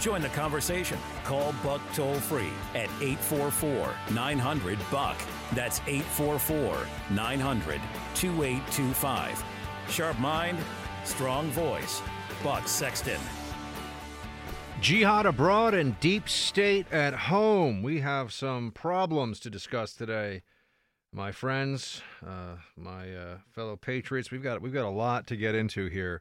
Join the conversation. Call Buck toll free at 844 900 Buck. That's 844 900 2825. Sharp mind, strong voice. Buck Sexton. Jihad abroad and deep state at home. We have some problems to discuss today, my friends, uh, my uh, fellow patriots. We've got we've got a lot to get into here.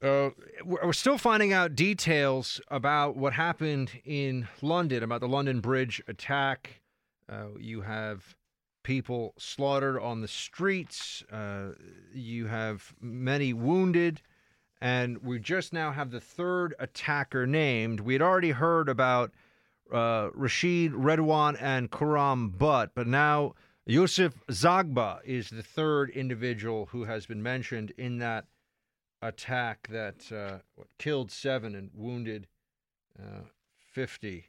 Uh, we're still finding out details about what happened in London, about the London Bridge attack. Uh, you have people slaughtered on the streets. Uh, you have many wounded. And we just now have the third attacker named. We had already heard about uh, Rachid Redouane and Khuram Butt, but now Youssef Zaghba is the third individual who has been mentioned in that attack that uh, killed seven and wounded uh, 50.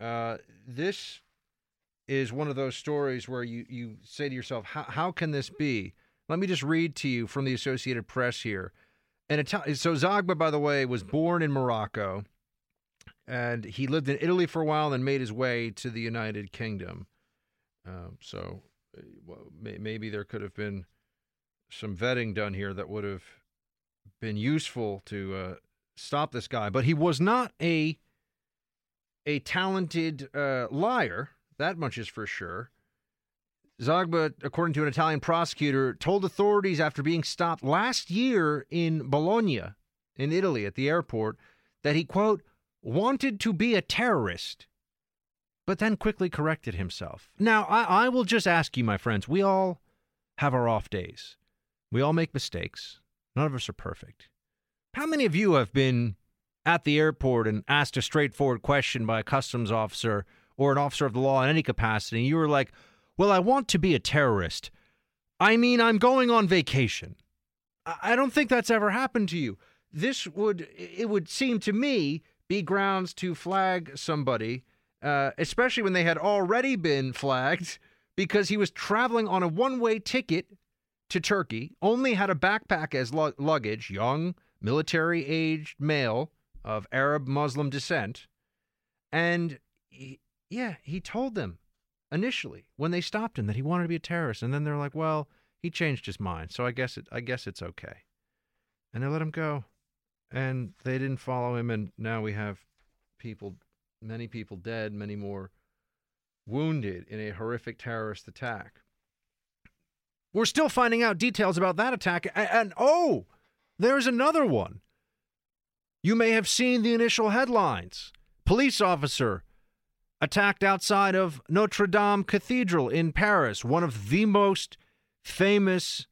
Uh, this is one of those stories where you, you say to yourself, how, can this be? Let me just read to you from the Associated Press here. And Itali- so Zaghba, by the way, was born in Morocco, and he lived in Italy for a while, and made his way to the United Kingdom. Um, so uh, well, may- maybe there could have been some vetting done here that would have been useful to uh, stop this guy. But he was not a a talented uh, liar. That much is for sure. Zaghba, according to an Italian prosecutor, told authorities after being stopped last year in Bologna, in Italy, at the airport, that he, quote, wanted to be a terrorist, but then quickly corrected himself. Now, I, I will just ask you, my friends, we all have our off days. We all make mistakes. None of us are perfect. How many of you have been at the airport and asked a straightforward question by a customs officer or an officer of the law in any capacity, and you were like, well, I want to be a terrorist. I mean, I'm going on vacation. I don't think that's ever happened to you. This would, it would seem to me, be grounds to flag somebody, uh, especially when they had already been flagged because he was traveling on a one way ticket to Turkey, only had a backpack as lu- luggage, young, military aged male of Arab Muslim descent. And he, yeah, he told them initially when they stopped him that he wanted to be a terrorist, and then they're like, "Well, he changed his mind, so I guess it, I guess it's okay," and they let him go, and they didn't follow him, and now we have people, many people dead, many more wounded in a horrific terrorist attack. We're still finding out details about that attack, and, and oh, there's another one. You may have seen the initial headlines: police officer attacked outside of Notre Dame Cathedral in Paris, one of the most famous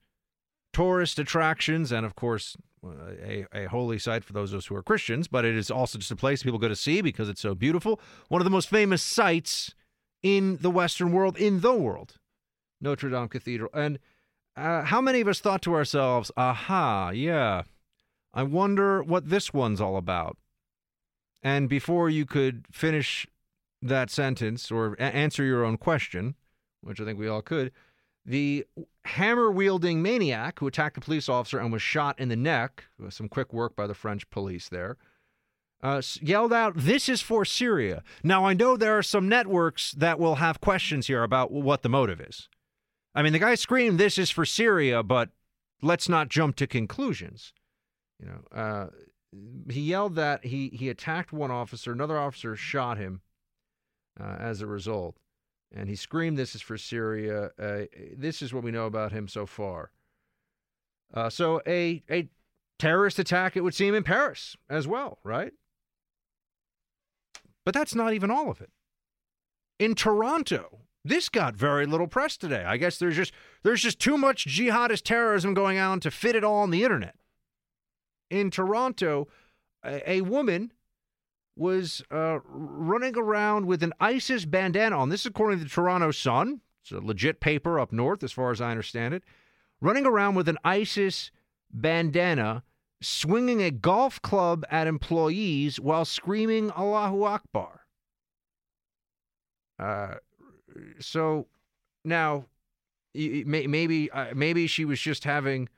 tourist attractions, and of course, a, a holy site for those of us who are Christians, but it is also just a place people go to see because it's so beautiful. One of the most famous sites in the Western world, in the world, Notre Dame Cathedral. And uh, how many of us thought to ourselves, aha, yeah, I wonder what this one's all about? And before you could finish that sentence or a- answer your own question, which I think we all could, the hammer wielding maniac who attacked a police officer and was shot in the neck, some quick work by the French police there, uh, yelled out, This is for Syria. Now, I know there are some networks that will have questions here about what the motive is. I mean, the guy screamed, This is for Syria, but let's not jump to conclusions. You know, uh, he yelled that he, he attacked one officer, another officer shot him uh, as a result. And he screamed, This is for Syria. Uh, this is what we know about him so far. Uh, so, a, a terrorist attack, it would seem, in Paris as well, right? But that's not even all of it. In Toronto, this got very little press today. I guess there's just there's just too much jihadist terrorism going on to fit it all on the internet. In Toronto, a, a woman was uh, running around with an ISIS bandana on. This is according to the Toronto Sun. It's a legit paper up north, as far as I understand it. Running around with an ISIS bandana, swinging a golf club at employees while screaming Allahu Akbar. Uh, so now, maybe uh, maybe she was just having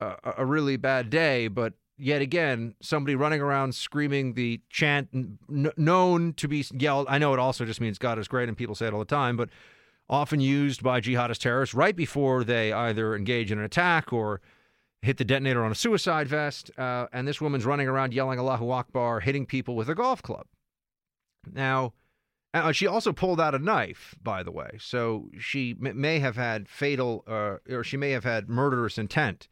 a, a really bad day, but yet again, somebody running around screaming the chant known to be yelled. I know it also just means God is great, and people say it all the time, but often used by jihadist terrorists right before they either engage in an attack or hit the detonator on a suicide vest. Uh, and this woman's running around yelling Allahu Akbar, hitting people with a golf club. Now, uh, she also pulled out a knife, by the way. So she may have had fatal, uh, or she may have had murderous intent.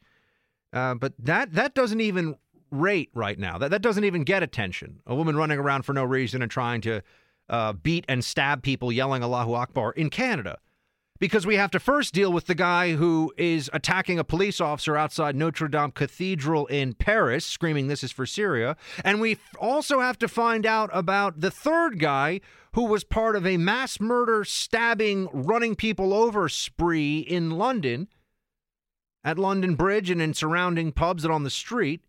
Uh, but that that doesn't even rate right now. That that doesn't even get attention. A woman running around for no reason and trying to uh, beat and stab people, yelling Allahu Akbar in Canada because we have to first deal with the guy who is attacking a police officer outside Notre Dame Cathedral in Paris, screaming, This is for Syria. And we also have to find out about the third guy who was part of a mass murder, stabbing, running people over spree in London, at London Bridge and in surrounding pubs and on the street.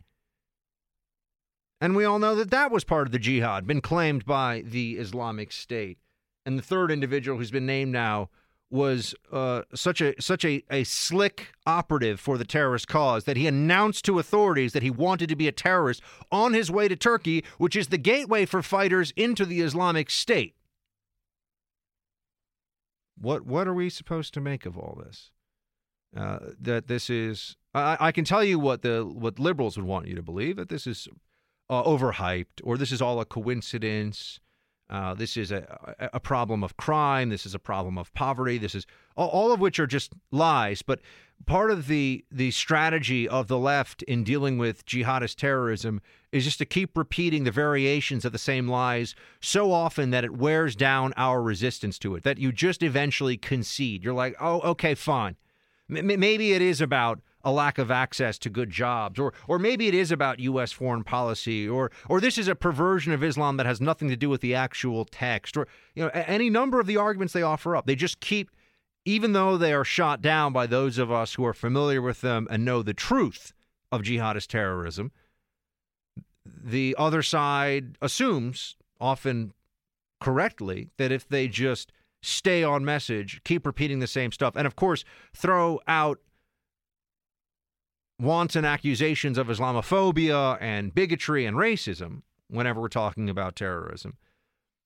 And we all know that that was part of the jihad, been claimed by the Islamic State. And the third individual who's been named now was uh, such a such a, a slick operative for the terrorist cause that he announced to authorities that he wanted to be a terrorist on his way to Turkey, which is the gateway for fighters into the Islamic State. What what are we supposed to make of all this? Uh, that this is I, I, can tell you what the what liberals would want you to believe that this is uh, overhyped or this is all a coincidence uh, this is a, a problem of crime. This is a problem of poverty. This is all, all of which are just lies. But part of the the strategy of the left in dealing with jihadist terrorism is just to keep repeating the variations of the same lies so often that it wears down our resistance to it. That you just eventually concede. You're like, oh, okay, fine. M- maybe it is about a lack of access to good jobs, or or maybe it is about U.S. foreign policy, or or this is a perversion of Islam that has nothing to do with the actual text, or you know any number of the arguments they offer up. They just keep, even though they are shot down by those of us who are familiar with them and know the truth of jihadist terrorism. The other side assumes, often correctly, that if they just stay on message, keep repeating the same stuff, and of course throw out wanton accusations of Islamophobia and bigotry and racism whenever we're talking about terrorism,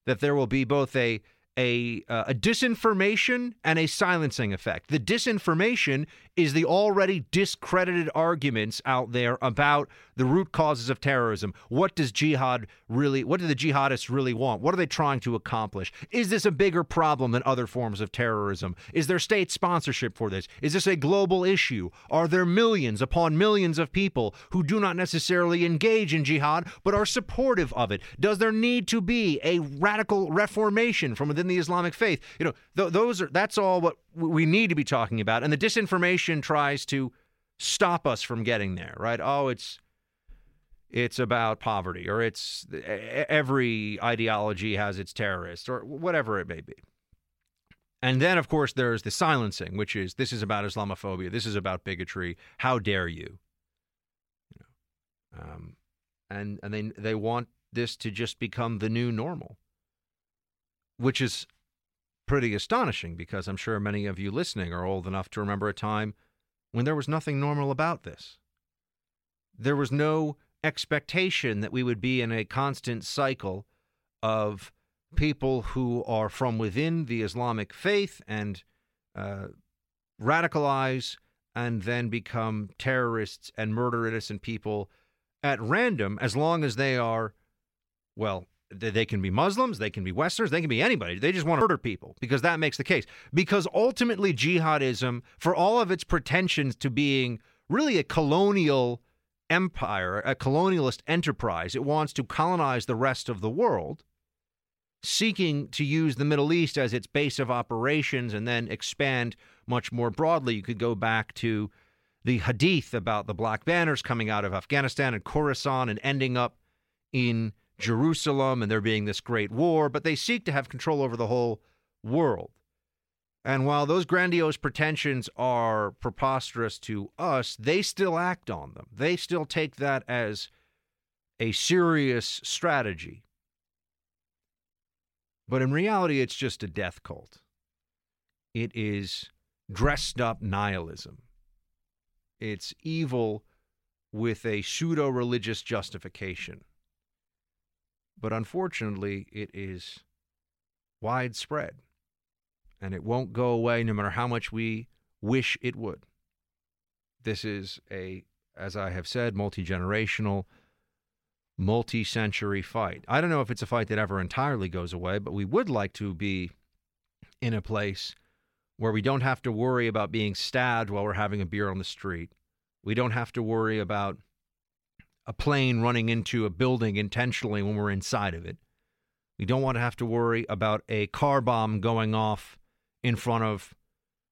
that there will be both a a, uh, a disinformation and a silencing effect. The disinformation is the already discredited arguments out there about the root causes of terrorism. What does jihad really, what do the jihadists really want? What are they trying to accomplish? Is this a bigger problem than other forms of terrorism? Is there state sponsorship for this? Is this a global issue? Are there millions upon millions of people who do not necessarily engage in jihad but are supportive of it? Does there need to be a radical reformation from within the Islamic faith? You know, th- those are that's all what we need to be talking about. And the disinformation tries to stop us from getting there, right? Oh, it's it's about poverty or it's every ideology has its terrorists or whatever it may be. And then of course there's the silencing, which is this is about Islamophobia, this is about bigotry. How dare you? um, and and they they want this to just become the new normal, which is pretty astonishing because I'm sure many of you listening are old enough to remember a time when there was nothing normal about this. There was no expectation that we would be in a constant cycle of people who are from within the Islamic faith and uh, radicalize and then become terrorists and murder innocent people at random as long as they are, well, they can be Muslims, they can be Westerners, they can be anybody. They just want to murder people because that makes the case. Because ultimately, jihadism, for all of its pretensions to being really a colonial empire, a colonialist enterprise, it wants to colonize the rest of the world, seeking to use the Middle East as its base of operations and then expand much more broadly. You could go back to the hadith about the black banners coming out of Afghanistan and Khorasan and ending up in Jerusalem and there being this great war, but they seek to have control over the whole world. And while those grandiose pretensions are preposterous to us, they still act on them. They still take that as a serious strategy. But in reality, it's just a death cult. It is dressed up nihilism. It's evil with a pseudo religious justification. But unfortunately, it is widespread and it won't go away no matter how much we wish it would. This is a, as I have said, multi generational, multi century fight. I don't know if it's a fight that ever entirely goes away, but we would like to be in a place where we don't have to worry about being stabbed while we're having a beer on the street. We don't have to worry about a plane running into a building intentionally when we're inside of it. We don't want to have to worry about a car bomb going off in front of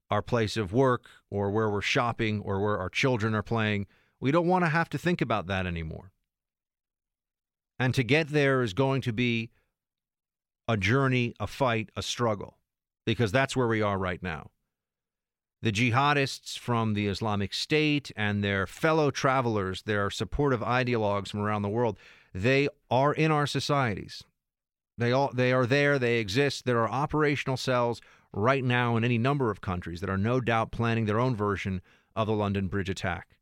our place of work or where we're shopping or where our children are playing. We don't want to have to think about that anymore. And to get there is going to be a journey, a fight, a struggle, because that's where we are right now. The jihadists from the Islamic State and their fellow travelers, their supportive ideologues from around the world, they are in our societies. They all they are there, they exist. There are operational cells right now in any number of countries that are no doubt planning their own version of the London Bridge attack.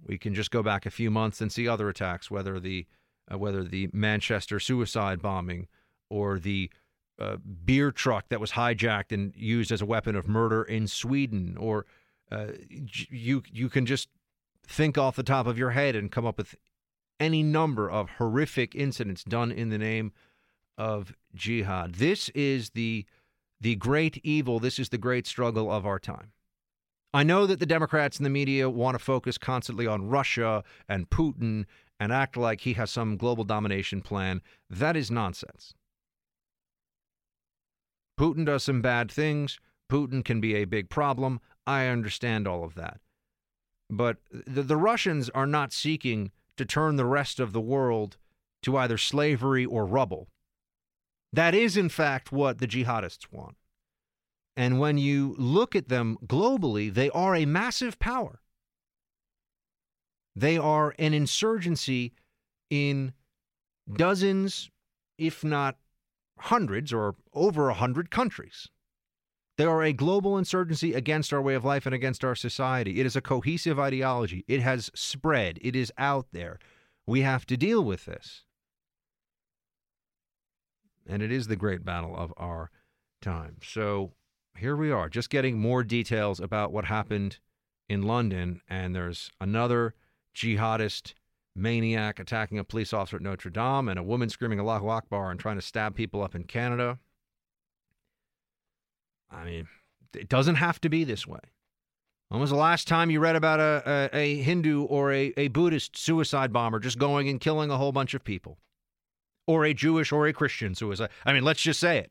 We can just go back a few months and see other attacks, whether the uh, whether the Manchester suicide bombing or the uh, beer truck that was hijacked and used as a weapon of murder in Sweden, or uh, you you can just think off the top of your head and come up with any number of horrific incidents done in the name of jihad. This is the the great evil. This is the great struggle of our time. I know that the Democrats and the media want to focus constantly on Russia and Putin and act like he has some global domination plan. That is nonsense. Putin does some bad things. Putin can be a big problem. I understand all of that. But the, the Russians are not seeking to turn the rest of the world to either slavery or rubble. That is, in fact, what the jihadists want. And when you look at them globally, they are a massive power. They are an insurgency in dozens, if not hundreds or over a hundred countries. They are a global insurgency against our way of life and against our society. It is a cohesive ideology. It has spread. It is out there. We have to deal with this. And it is the great battle of our time. So here we are, just getting more details about what happened in London. And there's another jihadist maniac attacking a police officer at Notre Dame, and a woman screaming Allahu Akbar and trying to stab people up in Canada. I mean, it doesn't have to be this way. When was the last time you read about a, a, a Hindu or a, a Buddhist suicide bomber just going and killing a whole bunch of people? Or a Jewish or a Christian suicide? I mean, let's just say it.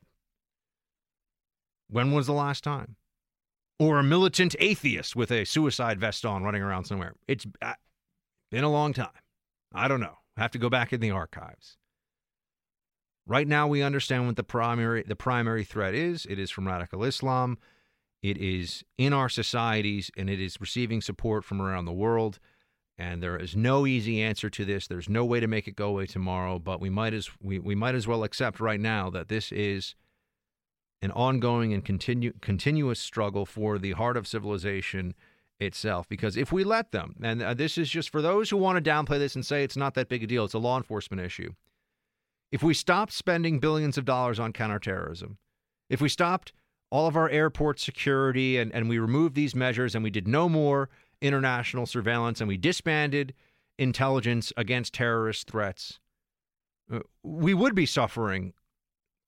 When was the last time? Or a militant atheist with a suicide vest on running around somewhere? It's uh, been a long time. I don't know. I have to go back in the archives. Right now, we understand what the primary the primary threat is. It is from radical Islam. It is in our societies, and it is receiving support from around the world. And there is no easy answer to this. There's no way to make it go away tomorrow. But we might as we, we might as well accept right now that this is an ongoing and continue continuous struggle for the heart of civilization itself. Because if we let them, and uh, this is just for those who want to downplay this and say it's not that big a deal, it's a law enforcement issue. If we stopped spending billions of dollars on counterterrorism, if we stopped all of our airport security and, and we removed these measures and we did no more international surveillance and we disbanded intelligence against terrorist threats, uh, we would be suffering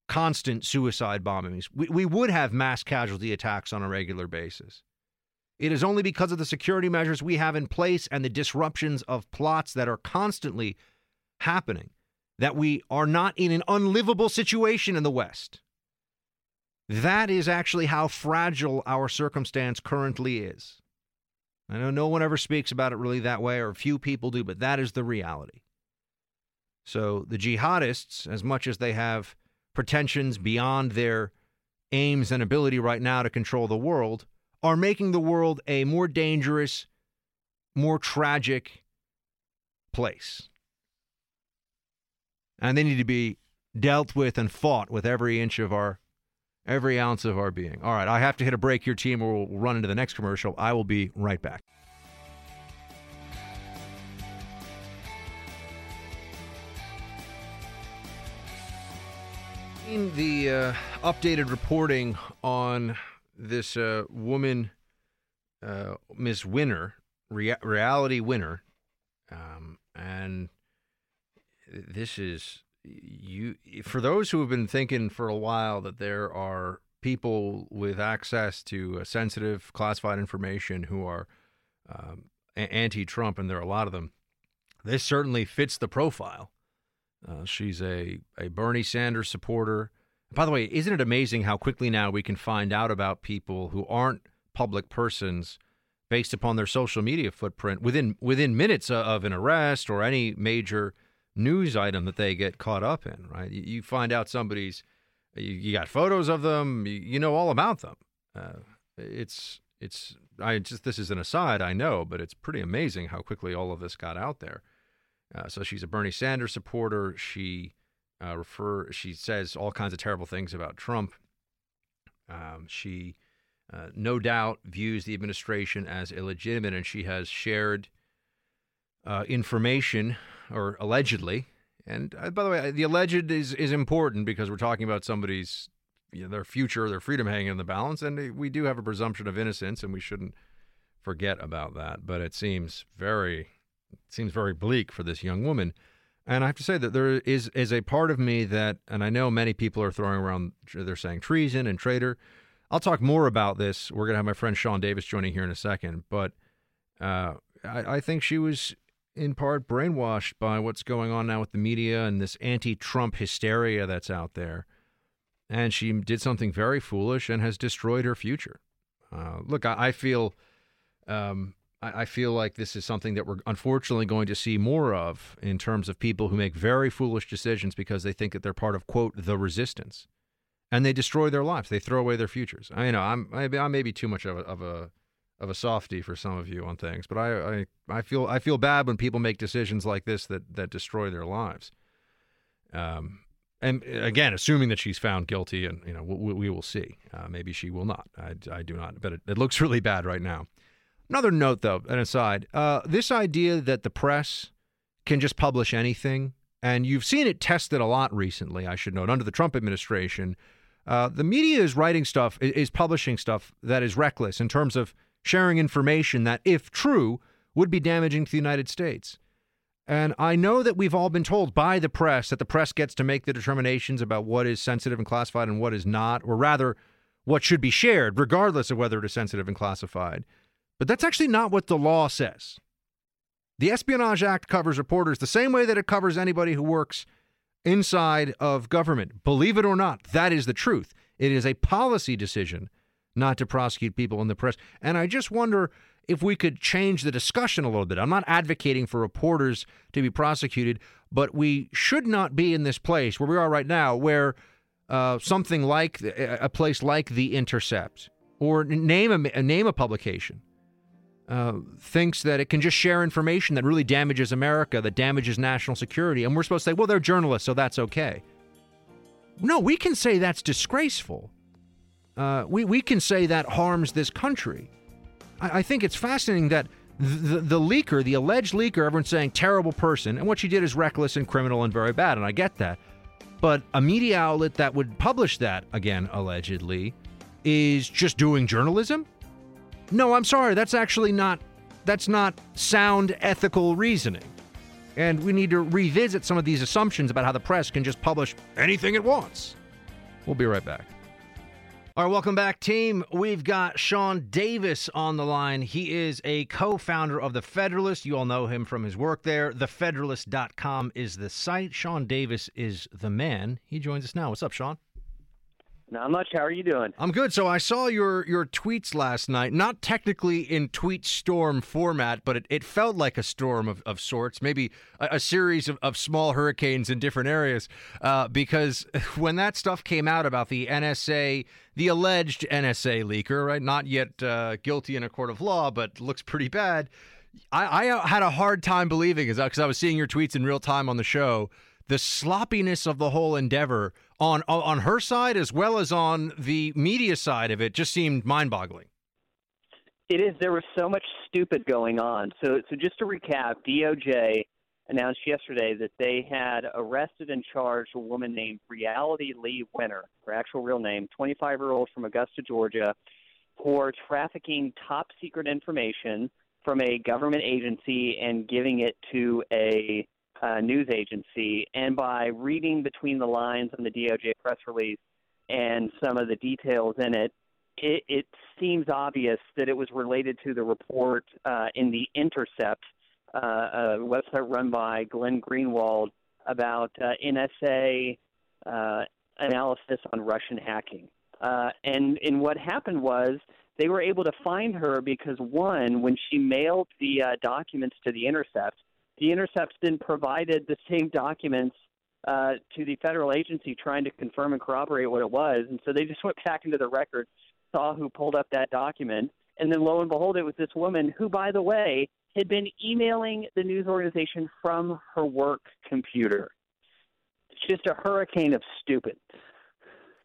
constant suicide bombings. We, we would have mass casualty attacks on a regular basis. It is only because of the security measures we have in place and the disruptions of plots that are constantly happening that we are not in an unlivable situation in the West. That is actually how fragile our circumstance currently is. I know no one ever speaks about it really that way, or a few people do, but that is the reality. So the jihadists, as much as they have pretensions beyond their aims and ability right now to control the world, are making the world a more dangerous, more tragic place. And they need to be dealt with and fought with every inch of our every ounce of our being. All right, I have to hit a break here, team, or we'll run into the next commercial. I will be right back. In the uh, updated reporting on this uh, woman, uh, Miss Winner, rea- reality winner, um, and this is you for those who have been thinking for a while that there are people with access to sensitive classified information who are um, anti-Trump, and there are a lot of them. This certainly fits the profile. Uh, she's a, a Bernie Sanders supporter. By the way, isn't it amazing how quickly now we can find out about people who aren't public persons based upon their social media footprint within within minutes of an arrest or any major news item that they get caught up in, right? You, you find out somebody's, you, you, got photos of them, you, you know all about them. Uh, it's, it's, I just, this is an aside, I know, but it's pretty amazing how quickly all of this got out there. Uh, so she's a Bernie Sanders supporter. She uh, refer, she says all kinds of terrible things about Trump. Um, she, uh, no doubt, views the administration as illegitimate, and she has shared uh, information or allegedly. And uh, by the way, the alleged is is important because we're talking about somebody's you know, their future, their freedom hanging in the balance, and we do have a presumption of innocence, and we shouldn't forget about that. But it seems very it seems very bleak for this young woman. And I have to say that there is is a part of me that, and I know many people are throwing around, they're saying treason and traitor. I'll talk more about this. We're to have my friend Sean Davis joining here in a second, but uh, I, I think she was in part brainwashed by what's going on now with the media and this anti Trump hysteria that's out there. And she did something very foolish and has destroyed her future. Uh, look, I, I feel. Um, I, feel like this is something that we're unfortunately going to see more of in terms of people who make very foolish decisions because they think that they're part of quote the resistance, and they destroy their lives. They throw away their futures. I you know I'm I may be too much of a, of a of a softy for some of you on things, but I, I, I feel I feel bad when people make decisions like this that that destroy their lives. Um, and again, assuming that she's found guilty, and you know we, we will see. Uh, maybe she will not. I, I do not, but it, it, looks really bad right now. Another note, though, an aside: uh, this idea that the press can just publish anything, and you've seen it tested a lot recently. I should note under the Trump administration. Uh, the media is writing stuff, is publishing stuff that is reckless in terms of sharing information that, if true, would be damaging to the United States. And I know that we've all been told by the press that the press gets to make the determinations about what is sensitive and classified and what is not, or rather, what should be shared, regardless of whether it is sensitive and classified. But that's actually not what the law says. The Espionage Act covers reporters the same way that it covers anybody who works inside of government. Believe it or not, that is the truth. It is a policy decision not to prosecute people in the press. And I just wonder if we could change the discussion a little bit. I'm not advocating for reporters to be prosecuted, but we should not be in this place where we are right now, where uh, something like a place like The Intercept or name a, name a publication uh, thinks that it can just share information that really damages America, that damages national security, and we're supposed to say, well, they're journalists, so that's okay. No, we can say that's disgraceful. Uh, we, we can say that harms this country. I, I think it's fascinating that the, the leaker, the alleged leaker, everyone's saying terrible person, and what she did is reckless and criminal and very bad, and I get that. But a media outlet that would publish that, again, allegedly, is just doing journalism? No, I'm sorry, that's actually not that's not sound ethical reasoning. And we need to revisit some of these assumptions about how the press can just publish anything it wants. We'll be right back. All right, welcome back, team. We've got Sean Davis on the line. He is a co founder of The Federalist. You all know him from his work there. TheFederalist.com is the site. Sean Davis is the man. He joins us now. What's up, Sean? Not much. How are you doing? I'm good. So I saw your your tweets last night, not technically in tweet storm format, but it, it felt like a storm of, of sorts, maybe a, a series of, of small hurricanes in different areas. Uh, because when that stuff came out about the NSA, the alleged NSA leaker, right, not yet uh, guilty in a court of law, but looks pretty bad. I, I had a hard time believing, because I was seeing your tweets in real time on the show, the sloppiness of the whole endeavor on on her side as well as on the media side of it just seemed mind-boggling. It is. There was so much stupid going on. So, so just to recap, DOJ announced yesterday that they had arrested and charged a woman named Reality Lee Winner, her actual real name, 25 year old from Augusta, Georgia, for trafficking top secret information from a government agency and giving it to a uh, news agency. And by reading between the lines on the DOJ press release and some of the details in it, it, it seems obvious that it was related to the report uh, in The Intercept, uh, a website run by Glenn Greenwald about uh, NSA uh, analysis on Russian hacking. Uh, and, and what happened was they were able to find her because, one, when she mailed the uh, documents to The Intercept, the Intercept's then provided the same documents uh, to the federal agency trying to confirm and corroborate what it was. And so they just went back into the records, saw who pulled up that document, and then lo and behold, it was this woman who, by the way, had been emailing the news organization from her work computer. It's just a hurricane of stupid.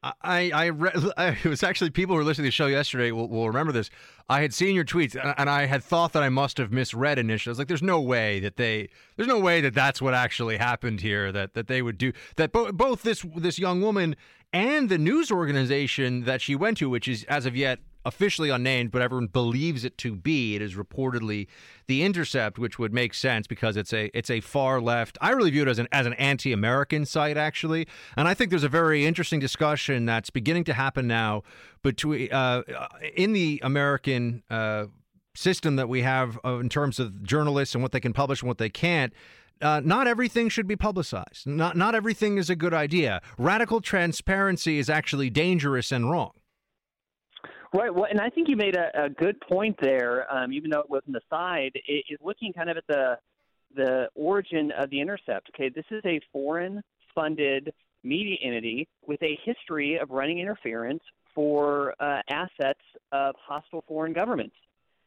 I I read it was actually people who were listening to the show yesterday will, will remember this. I had seen your tweets and I had thought that I must have misread initially. I was like, "There's no way that they, there's no way that that's what actually happened here. That that they would do that. Bo- both this this young woman and the news organization that she went to, which is as of yet officially unnamed, but everyone believes it to be. It is reportedly the Intercept, which would make sense because it's a it's a far left. I really view it as an as an anti-American site actually, and I think there's a very interesting discussion that's beginning to happen now between uh, in the American. Uh, system that we have uh, in terms of journalists and what they can publish and what they can't uh, not everything should be publicized. Not not everything is a good idea. Radical transparency is actually dangerous and wrong. Right. Well, and I think you made a, a good point there. Um, even though it was an aside, it is looking kind of at the the origin of the Intercept. Okay, this is a foreign-funded media entity with a history of running interference for uh, assets of hostile foreign governments,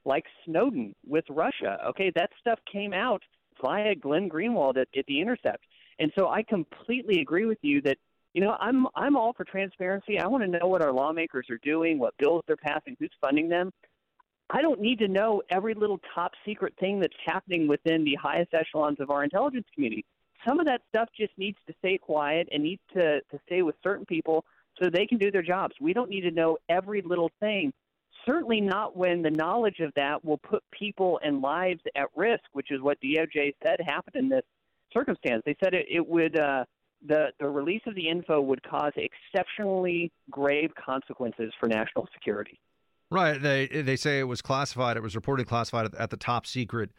like Snowden with Russia. Okay, that stuff came out via Glenn Greenwald at, at the Intercept, and so I completely agree with you that you know, I'm I'm all for transparency. I want to know what our lawmakers are doing, what bills they're passing, who's funding them. I don't need to know every little top secret thing that's happening within the highest echelons of our intelligence community. Some of that stuff just needs to stay quiet and needs to, to stay with certain people so they can do their jobs. We don't need to know every little thing. Certainly not when the knowledge of that will put people and lives at risk, which is what DOJ said happened in this circumstance. They said it, it would uh, the, the release of the info would cause exceptionally grave consequences for national security. Right. They they say it was classified. It was reported classified at, the top secret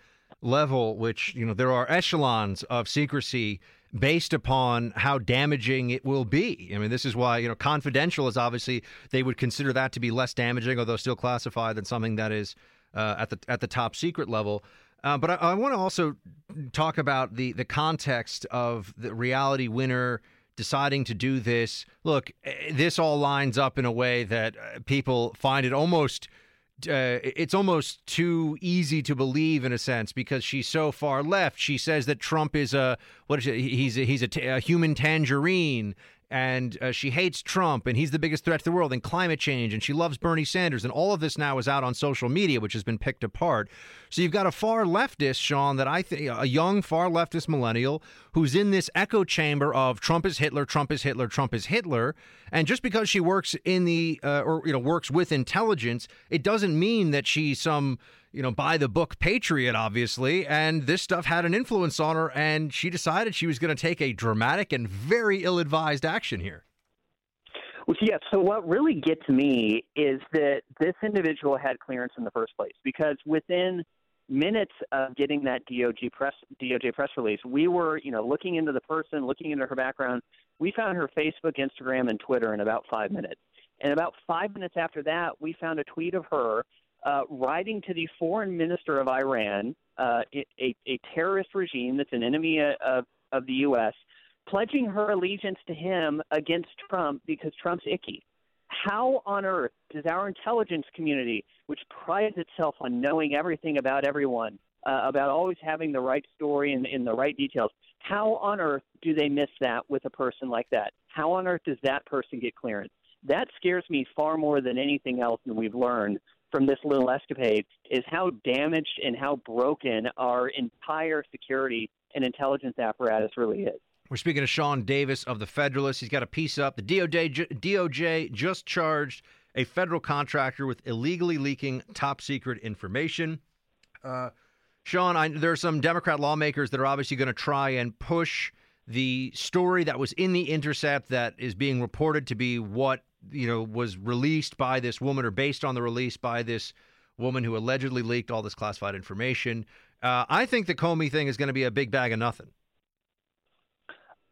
level, which you know there are echelons of secrecy based upon how damaging it will be. I mean, this is why you know confidential is obviously they would consider that to be less damaging, although still classified than something that is uh, at the at the top secret level. Uh, but I, I want to also talk about the the context of the reality winner deciding to do this. Look, eh, this all lines up in a way that uh, people find it almost. Uh, it's almost too easy to believe in a sense because she's so far left. She says that Trump is a what is it? He's a, he's a, t- a human tangerine and uh, she hates Trump, and he's the biggest threat to the world, and climate change, and she loves Bernie Sanders, and all of this now is out on social media, which has been picked apart. So you've got a far leftist, Sean, that I think a young far leftist millennial who's in this echo chamber of Trump is Hitler, Trump is Hitler, Trump is Hitler, and just because she works in the uh, or you know works with intelligence, it doesn't mean that she's some you know, by the book patriot, obviously. And this stuff had an influence on her, and she decided she was going to take a dramatic and very ill advised action here. Well, yeah. So what really gets me is that this individual had clearance in the first place because within minutes of getting that DOJ press DOJ press release, we were, you know, looking into the person, looking into her background, We found her Facebook, Instagram, and Twitter in about five minutes. And about five minutes after that, we found a tweet of her uh, writing to the foreign minister of Iran, uh, a, a terrorist regime that's an enemy of, of the U.S., pledging her allegiance to him against Trump because Trump's icky. How on earth does our intelligence community, which prides itself on knowing everything about everyone, uh, about always having the right story and in the right details, how on earth do they miss that with a person like that? How on earth does that person get clearance? That scares me far more than anything else and we've learned from this little escapade is how damaged and how broken our entire security and intelligence apparatus really is. We're speaking to Sean Davis of the Federalist. He's got a piece up. The DOJ, DOJ just charged a federal contractor with illegally leaking top secret information. Uh, Sean, I, there are some Democrat lawmakers that are obviously going to try and push the story that was in the Intercept that is being reported to be what you know was released by this woman or based on the release by this woman who allegedly leaked all this classified information. Uh, I think the Comey thing is going to be a big bag of nothing.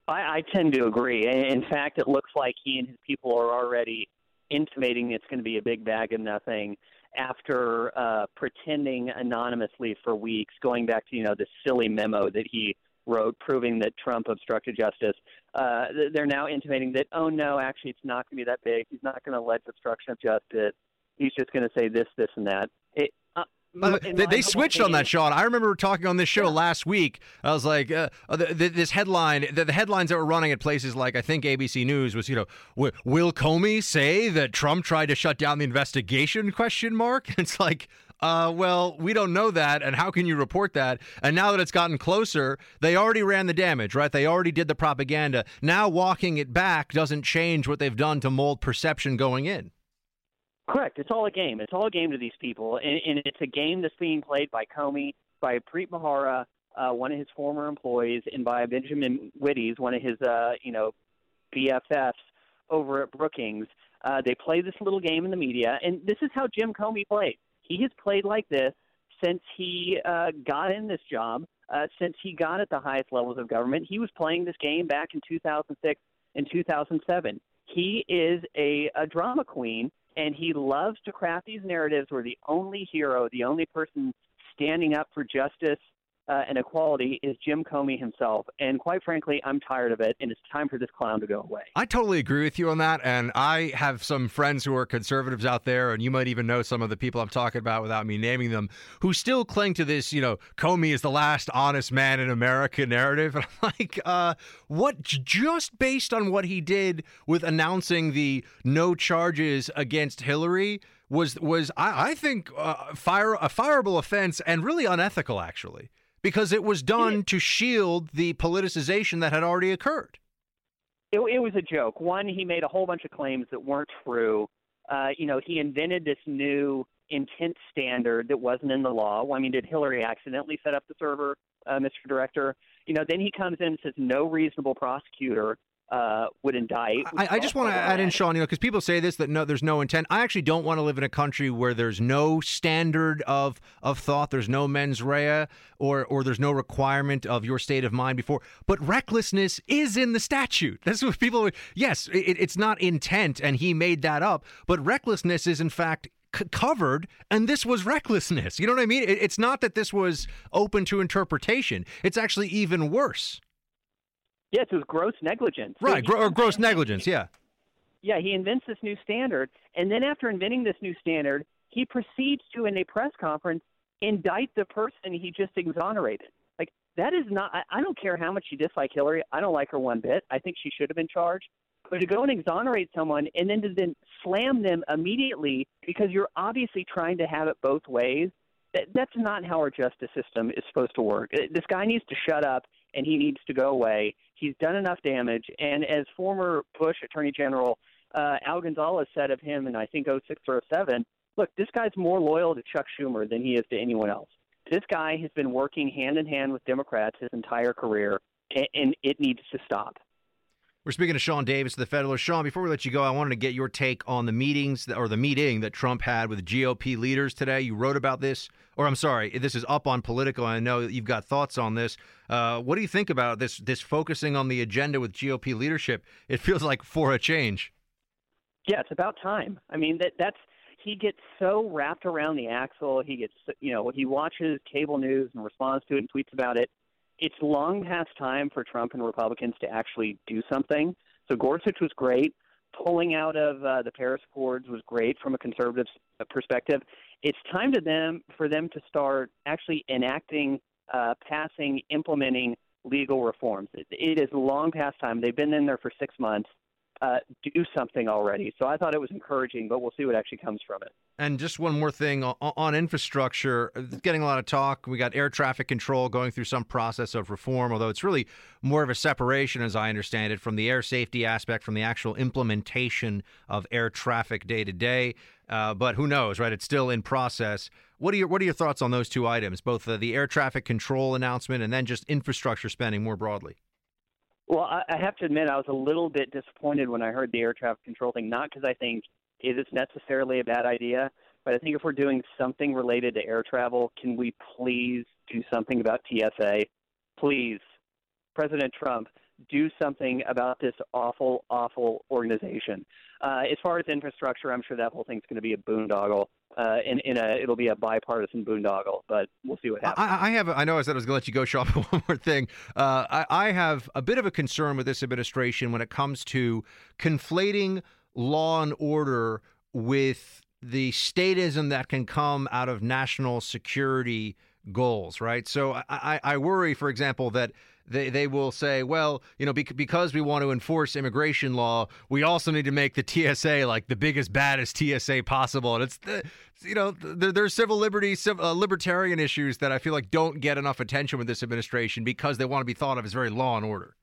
I, I tend to agree. In fact, it looks like he and his people are already intimating it's going to be a big bag of nothing after uh, pretending anonymously for weeks, going back to you know the silly memo that he wrote proving that Trump obstructed justice. Uh, they're now intimating that oh no, actually it's not going to be that big. He's not going to allege obstruction of justice. He's just going to say this, this, and that. It, uh, they, they switched on that, Sean. I remember talking on this show yeah. last week. I was like, uh, uh the, the, this headline, the, the, headlines that were running at places like I think ABC News was, you know, will Comey say that Trump tried to shut down the investigation? Question mark. It's like, uh, well, we don't know that, and how can you report that? And now that it's gotten closer, they already ran the damage, right? They already did the propaganda. Now walking it back doesn't change what they've done to mold perception going in. Correct. It's all a game. It's all a game to these people, and, and it's a game that's being played by Comey, by Preet Bharara, uh, one of his former employees, and by Benjamin Wittes, one of his, uh, you know, BFFs over at Brookings. Uh, they play this little game in the media, and this is how Jim Comey played. He has played like this since he uh, got in this job, uh, since he got at the highest levels of government. He was playing this game back in 2006 and 2007. He is a, a drama queen and he loves to craft these narratives where the only hero, the only person standing up for justice uh, and equality is Jim Comey himself. And quite frankly, I'm tired of it, and it's time for this clown to go away. I totally agree with you on that. And I have some friends who are conservatives out there, and you might even know some of the people I'm talking about without me naming them, who still cling to this, you know, Comey is the last honest man in America narrative. And I'm like, uh, what, just based on what he did with announcing the no charges against Hillary? Was was I, I think uh, fire a fireable offense and really unethical actually because it was done to shield the politicization that had already occurred. It, it was a joke. One, he made a whole bunch of claims that weren't true. Uh, you know, he invented this new intent standard that wasn't in the law. Well, I mean, did Hillary accidentally set up the server, uh, Mr. Director? You know, then he comes in and says no reasonable prosecutor uh, would indict. I, I just want to add in, Sean, you know, because people say this that no, there's no intent. I actually don't want to live in a country where there's no standard of of thought, there's no mens rea, or or there's no requirement of your state of mind before. But recklessness is in the statute. That's what people. Yes, it, it's not intent, and he made that up. But recklessness is in fact c- covered, and this was recklessness. You know what I mean? It, it's not that this was open to interpretation. It's actually even worse. Yes, it was gross negligence. Right, so or gross negligence, yeah. Yeah, he invents this new standard, and then after inventing this new standard, he proceeds to, in a press conference, indict the person he just exonerated. Like, that is not, I, I don't care how much you dislike Hillary. I don't like her one bit. I think she should have been charged. But to go and exonerate someone and then to then slam them immediately because you're obviously trying to have it both ways, that, that's not how our justice system is supposed to work. This guy needs to shut up and he needs to go away. He's done enough damage. And as former Bush Attorney General uh, Al Gonzales said of him in, I think, 06 or 07, look, this guy's more loyal to Chuck Schumer than he is to anyone else. This guy has been working hand in hand with Democrats his entire career, and, and it needs to stop. We're speaking to Sean Davis, the Federalist. Sean, before we let you go, I wanted to get your take on the meetings or the meeting that Trump had with GOP leaders today. You wrote about this, or I'm sorry, this is up on Politico. I know you've got thoughts on this. Uh, what do you think about this this focusing on the agenda with GOP leadership? It feels like for a change. Yeah, it's about time. I mean, that that's he gets so wrapped around the axle. He gets, you know, he watches cable news and responds to it and tweets about it. It's long past time for Trump and Republicans to actually do something. So Gorsuch was great. Pulling out of uh, the Paris Accords was great from a conservative perspective. It's time to them for them to start actually enacting, uh, passing, implementing legal reforms. It, it is long past time. They've been in there for six months uh, do something already. So I thought it was encouraging, but we'll see what actually comes from it. And just one more thing on, on infrastructure, getting a lot of talk. We got air traffic control going through some process of reform, although it's really more of a separation, as I understand it, from the air safety aspect, from the actual implementation of air traffic day to day. Uh, but who knows, right? It's still in process. What are your What are your thoughts on those two items, both the air traffic control announcement and then just infrastructure spending more broadly? Well, I, I have to admit, I was a little bit disappointed when I heard the air traffic control thing. Not because I think it is necessarily a bad idea, but I think if we're doing something related to air travel, can we please do something about TSA? Please, President Trump, do something about this awful, awful organization. Uh, as far as infrastructure, I'm sure that whole thing's going to be a boondoggle. Uh, in, in a, it'll be a bipartisan boondoggle, but we'll see what happens. I, I have, I know I said I was going to let you go, Sean. One more thing, uh, I, I have a bit of a concern with this administration when it comes to conflating law and order with the statism that can come out of national security goals, right? So I, I worry, for example, that they, they will say, well, you know, because we want to enforce immigration law, we also need to make the TSA like the biggest, baddest TSA possible. And it's, the, you know, there, there's civil liberties, uh, libertarian issues that I feel like don't get enough attention with this administration because they want to be thought of as very law and order.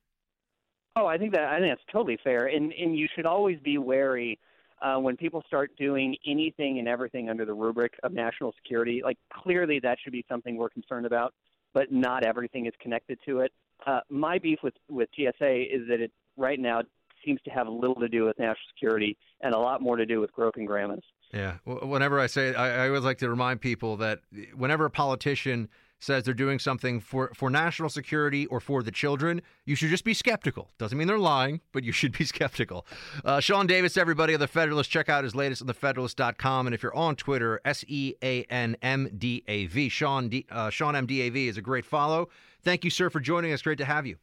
Oh, I think that I think that's totally fair, and and you should always be wary uh, when people start doing anything and everything under the rubric of national security, like clearly that should be something we're concerned about, but not everything is connected to it. Uh, my beef with, with TSA is that it right now seems to have little to do with national security and a lot more to do with groping grandmas. Yeah. Whenever I say, I, I always like to remind people that whenever a politician says they're doing something for, for national security or for the children, you should just be skeptical. Doesn't mean they're lying, but you should be skeptical. Uh, Sean Davis, everybody of The Federalist, check out his latest on thefederalist.com. And if you're on Twitter, S E A N M D A V, Sean, D, uh, Sean M D A V is a great follow. Thank you, sir, for joining us. Great to have you.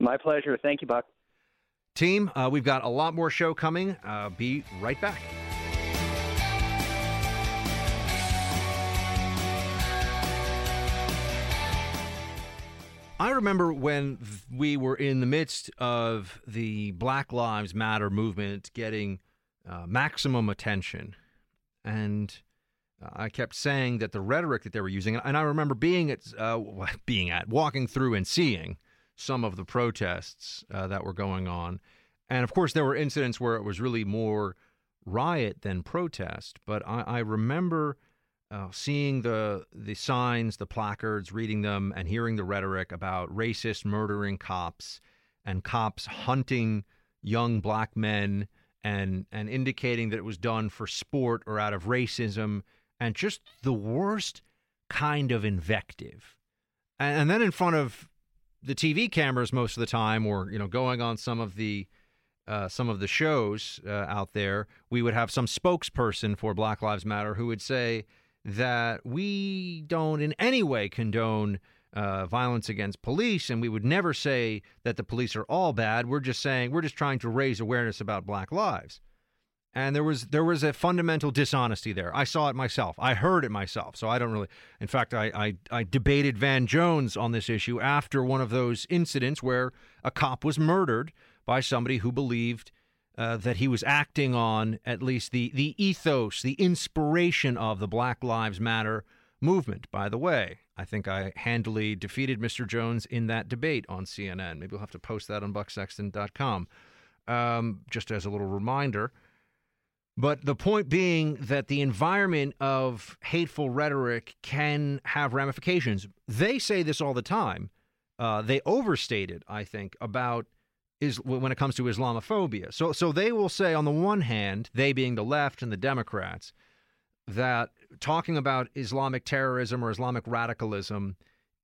My pleasure. Thank you, Buck. Team, uh, we've got a lot more show coming. Uh, be right back. I remember when we were in the midst of the Black Lives Matter movement getting uh, maximum attention, and I kept saying that the rhetoric that they were using, and I remember being at, uh, being at, walking through and seeing some of the protests uh, that were going on, and of course there were incidents where it was really more riot than protest. But I, I remember uh, seeing the the signs, the placards, reading them, and hearing the rhetoric about racist murdering cops and cops hunting young black men and and indicating that it was done for sport or out of racism and just the worst kind of invective. And, and then in front of the TV cameras most of the time, or you know, going on some of the uh, some of the shows uh, out there, we would have some spokesperson for Black Lives Matter who would say that we don't in any way condone uh, violence against police, and we would never say that the police are all bad. We're just saying we're just trying to raise awareness about Black lives. And there was there was a fundamental dishonesty there. I saw it myself. I heard it myself. So I don't really. In fact, I I, I debated Van Jones on this issue after one of those incidents where a cop was murdered by somebody who believed uh, that he was acting on at least the, the ethos, the inspiration of the Black Lives Matter movement. By the way, I think I handily defeated Mr. Jones in that debate on CNN. Maybe we'll have to post that on bucksexton.com um, just as a little reminder. But the point being that the environment of hateful rhetoric can have ramifications. They say this all the time. Uh, they overstated, I think, about is when it comes to Islamophobia. So so they will say on the one hand, they being the left and the Democrats, that talking about Islamic terrorism or Islamic radicalism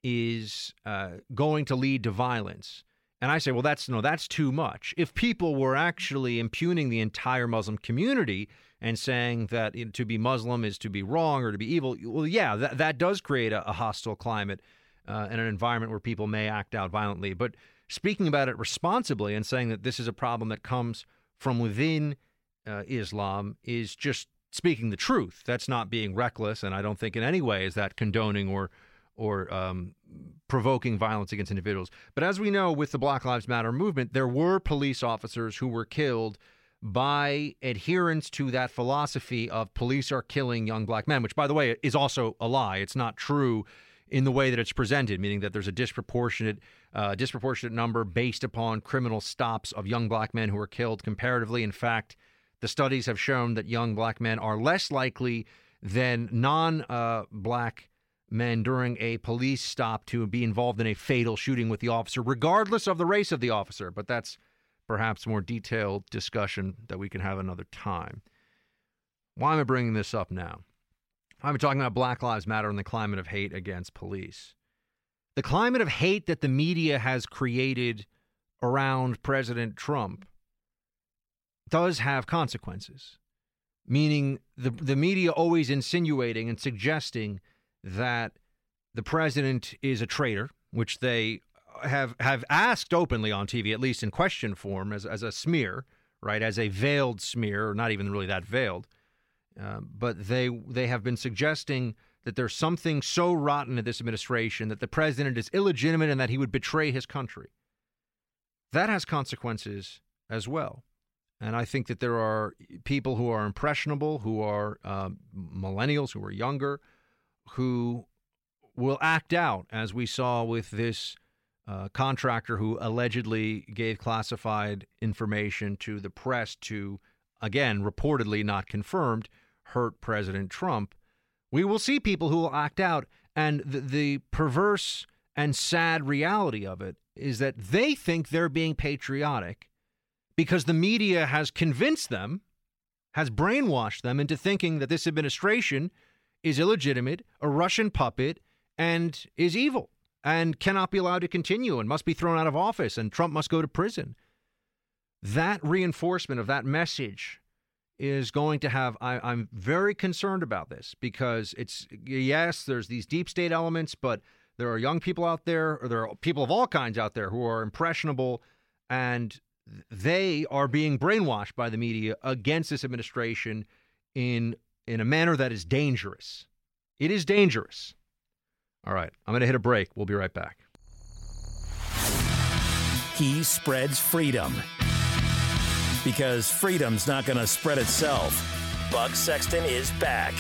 is uh, going to lead to violence. And I say, well, that's no, that's too much. If people were actually impugning the entire Muslim community and saying that you know, to be Muslim is to be wrong or to be evil, well, yeah, that, that does create a, a hostile climate uh, and an environment where people may act out violently. But speaking about it responsibly and saying that this is a problem that comes from within uh, Islam is just speaking the truth. That's not being reckless, and I don't think in any way is that condoning or or um, provoking violence against individuals. But as we know, with the Black Lives Matter movement, there were police officers who were killed by adherents to that philosophy of police are killing young black men, which, by the way, is also a lie. It's not true in the way that it's presented, meaning that there's a disproportionate uh, disproportionate number based upon criminal stops of young black men who are killed comparatively. In fact, the studies have shown that young black men are less likely than non uh, men during a police stop to be involved in a fatal shooting with the officer, regardless of the race of the officer. But that's perhaps more detailed discussion that we can have another time. Why am I bringing this up now? I'm talking about Black Lives Matter and the climate of hate against police. The climate of hate that the media has created around President Trump does have consequences, meaning the, the media always insinuating and suggesting that the president is a traitor, which they have have asked openly on TV, at least in question form, as as a smear, right, as a veiled smear, or not even really that veiled. Uh, but they they have been suggesting that there's something so rotten in this administration that the president is illegitimate and that he would betray his country. That has consequences as well. And I think that there are people who are impressionable, who are uh, millennials, who are younger, who will act out, as we saw with this uh, contractor who allegedly gave classified information to the press to, again, reportedly not confirmed, hurt President Trump. We will see people who will act out. And the, the perverse and sad reality of it is that they think they're being patriotic because the media has convinced them, has brainwashed them into thinking that this administration is illegitimate, a Russian puppet, and is evil and cannot be allowed to continue and must be thrown out of office and Trump must go to prison. That reinforcement of that message is going to have, I, am very concerned about this because it's, yes, there's these deep state elements, but there are young people out there, or there are people of all kinds out there who are impressionable and they are being brainwashed by the media against this administration in in a manner that is dangerous. It is dangerous. All right, I'm going to hit a break. We'll be right back. He spreads freedom because freedom's not going to spread itself. Buck Sexton is back.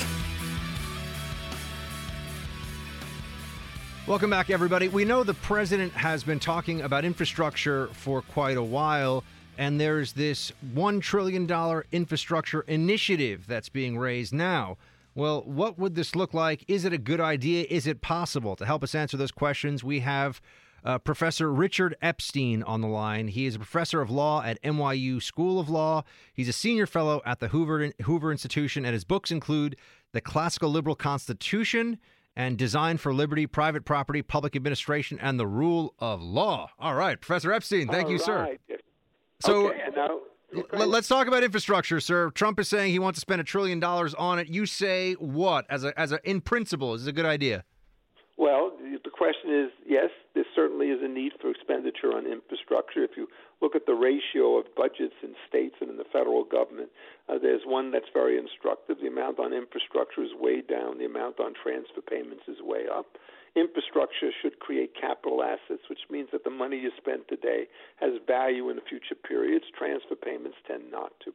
Welcome back, everybody. We know the president has been talking about infrastructure for quite a while and there's this $1 trillion infrastructure initiative that's being raised now. Well, what would this look like? Is it a good idea? Is it possible? To help us answer those questions, we have uh, Professor Richard Epstein on the line. He is a professor of law at NYU School of Law. He's a senior fellow at the Hoover, Hoover Institution, and his books include The Classical Liberal Constitution and Design for Liberty, Private Property, Public Administration, and the Rule of Law. All right, Professor Epstein, thank All you, right. sir. So okay, now, let's talk about infrastructure, sir. Trump is saying he wants to spend a trillion dollars on it. You say what? As a as a in principle, is a good idea? Well, the question is yes, there certainly is a need for expenditure on infrastructure. If you look at the ratio of budgets in states and in the federal government, uh, there's one that's very instructive. The amount on infrastructure is way down, the amount on transfer payments is way up infrastructure should create capital assets, which means that the money you spend today has value in future periods. Transfer payments tend not to.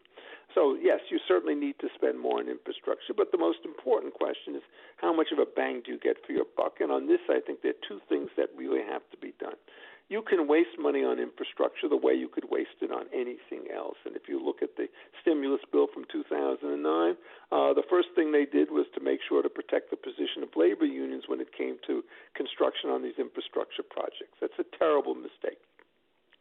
So, yes, you certainly need to spend more on infrastructure, but the most important question is how much of a bang do you get for your buck? And on this, I think there are two things that really have to be done you can waste money on infrastructure the way you could waste it on anything else. And if you look at the stimulus bill from 2009, uh, the first thing they did was to make sure to protect the position of labor unions when it came to construction on these infrastructure projects. That's a terrible mistake.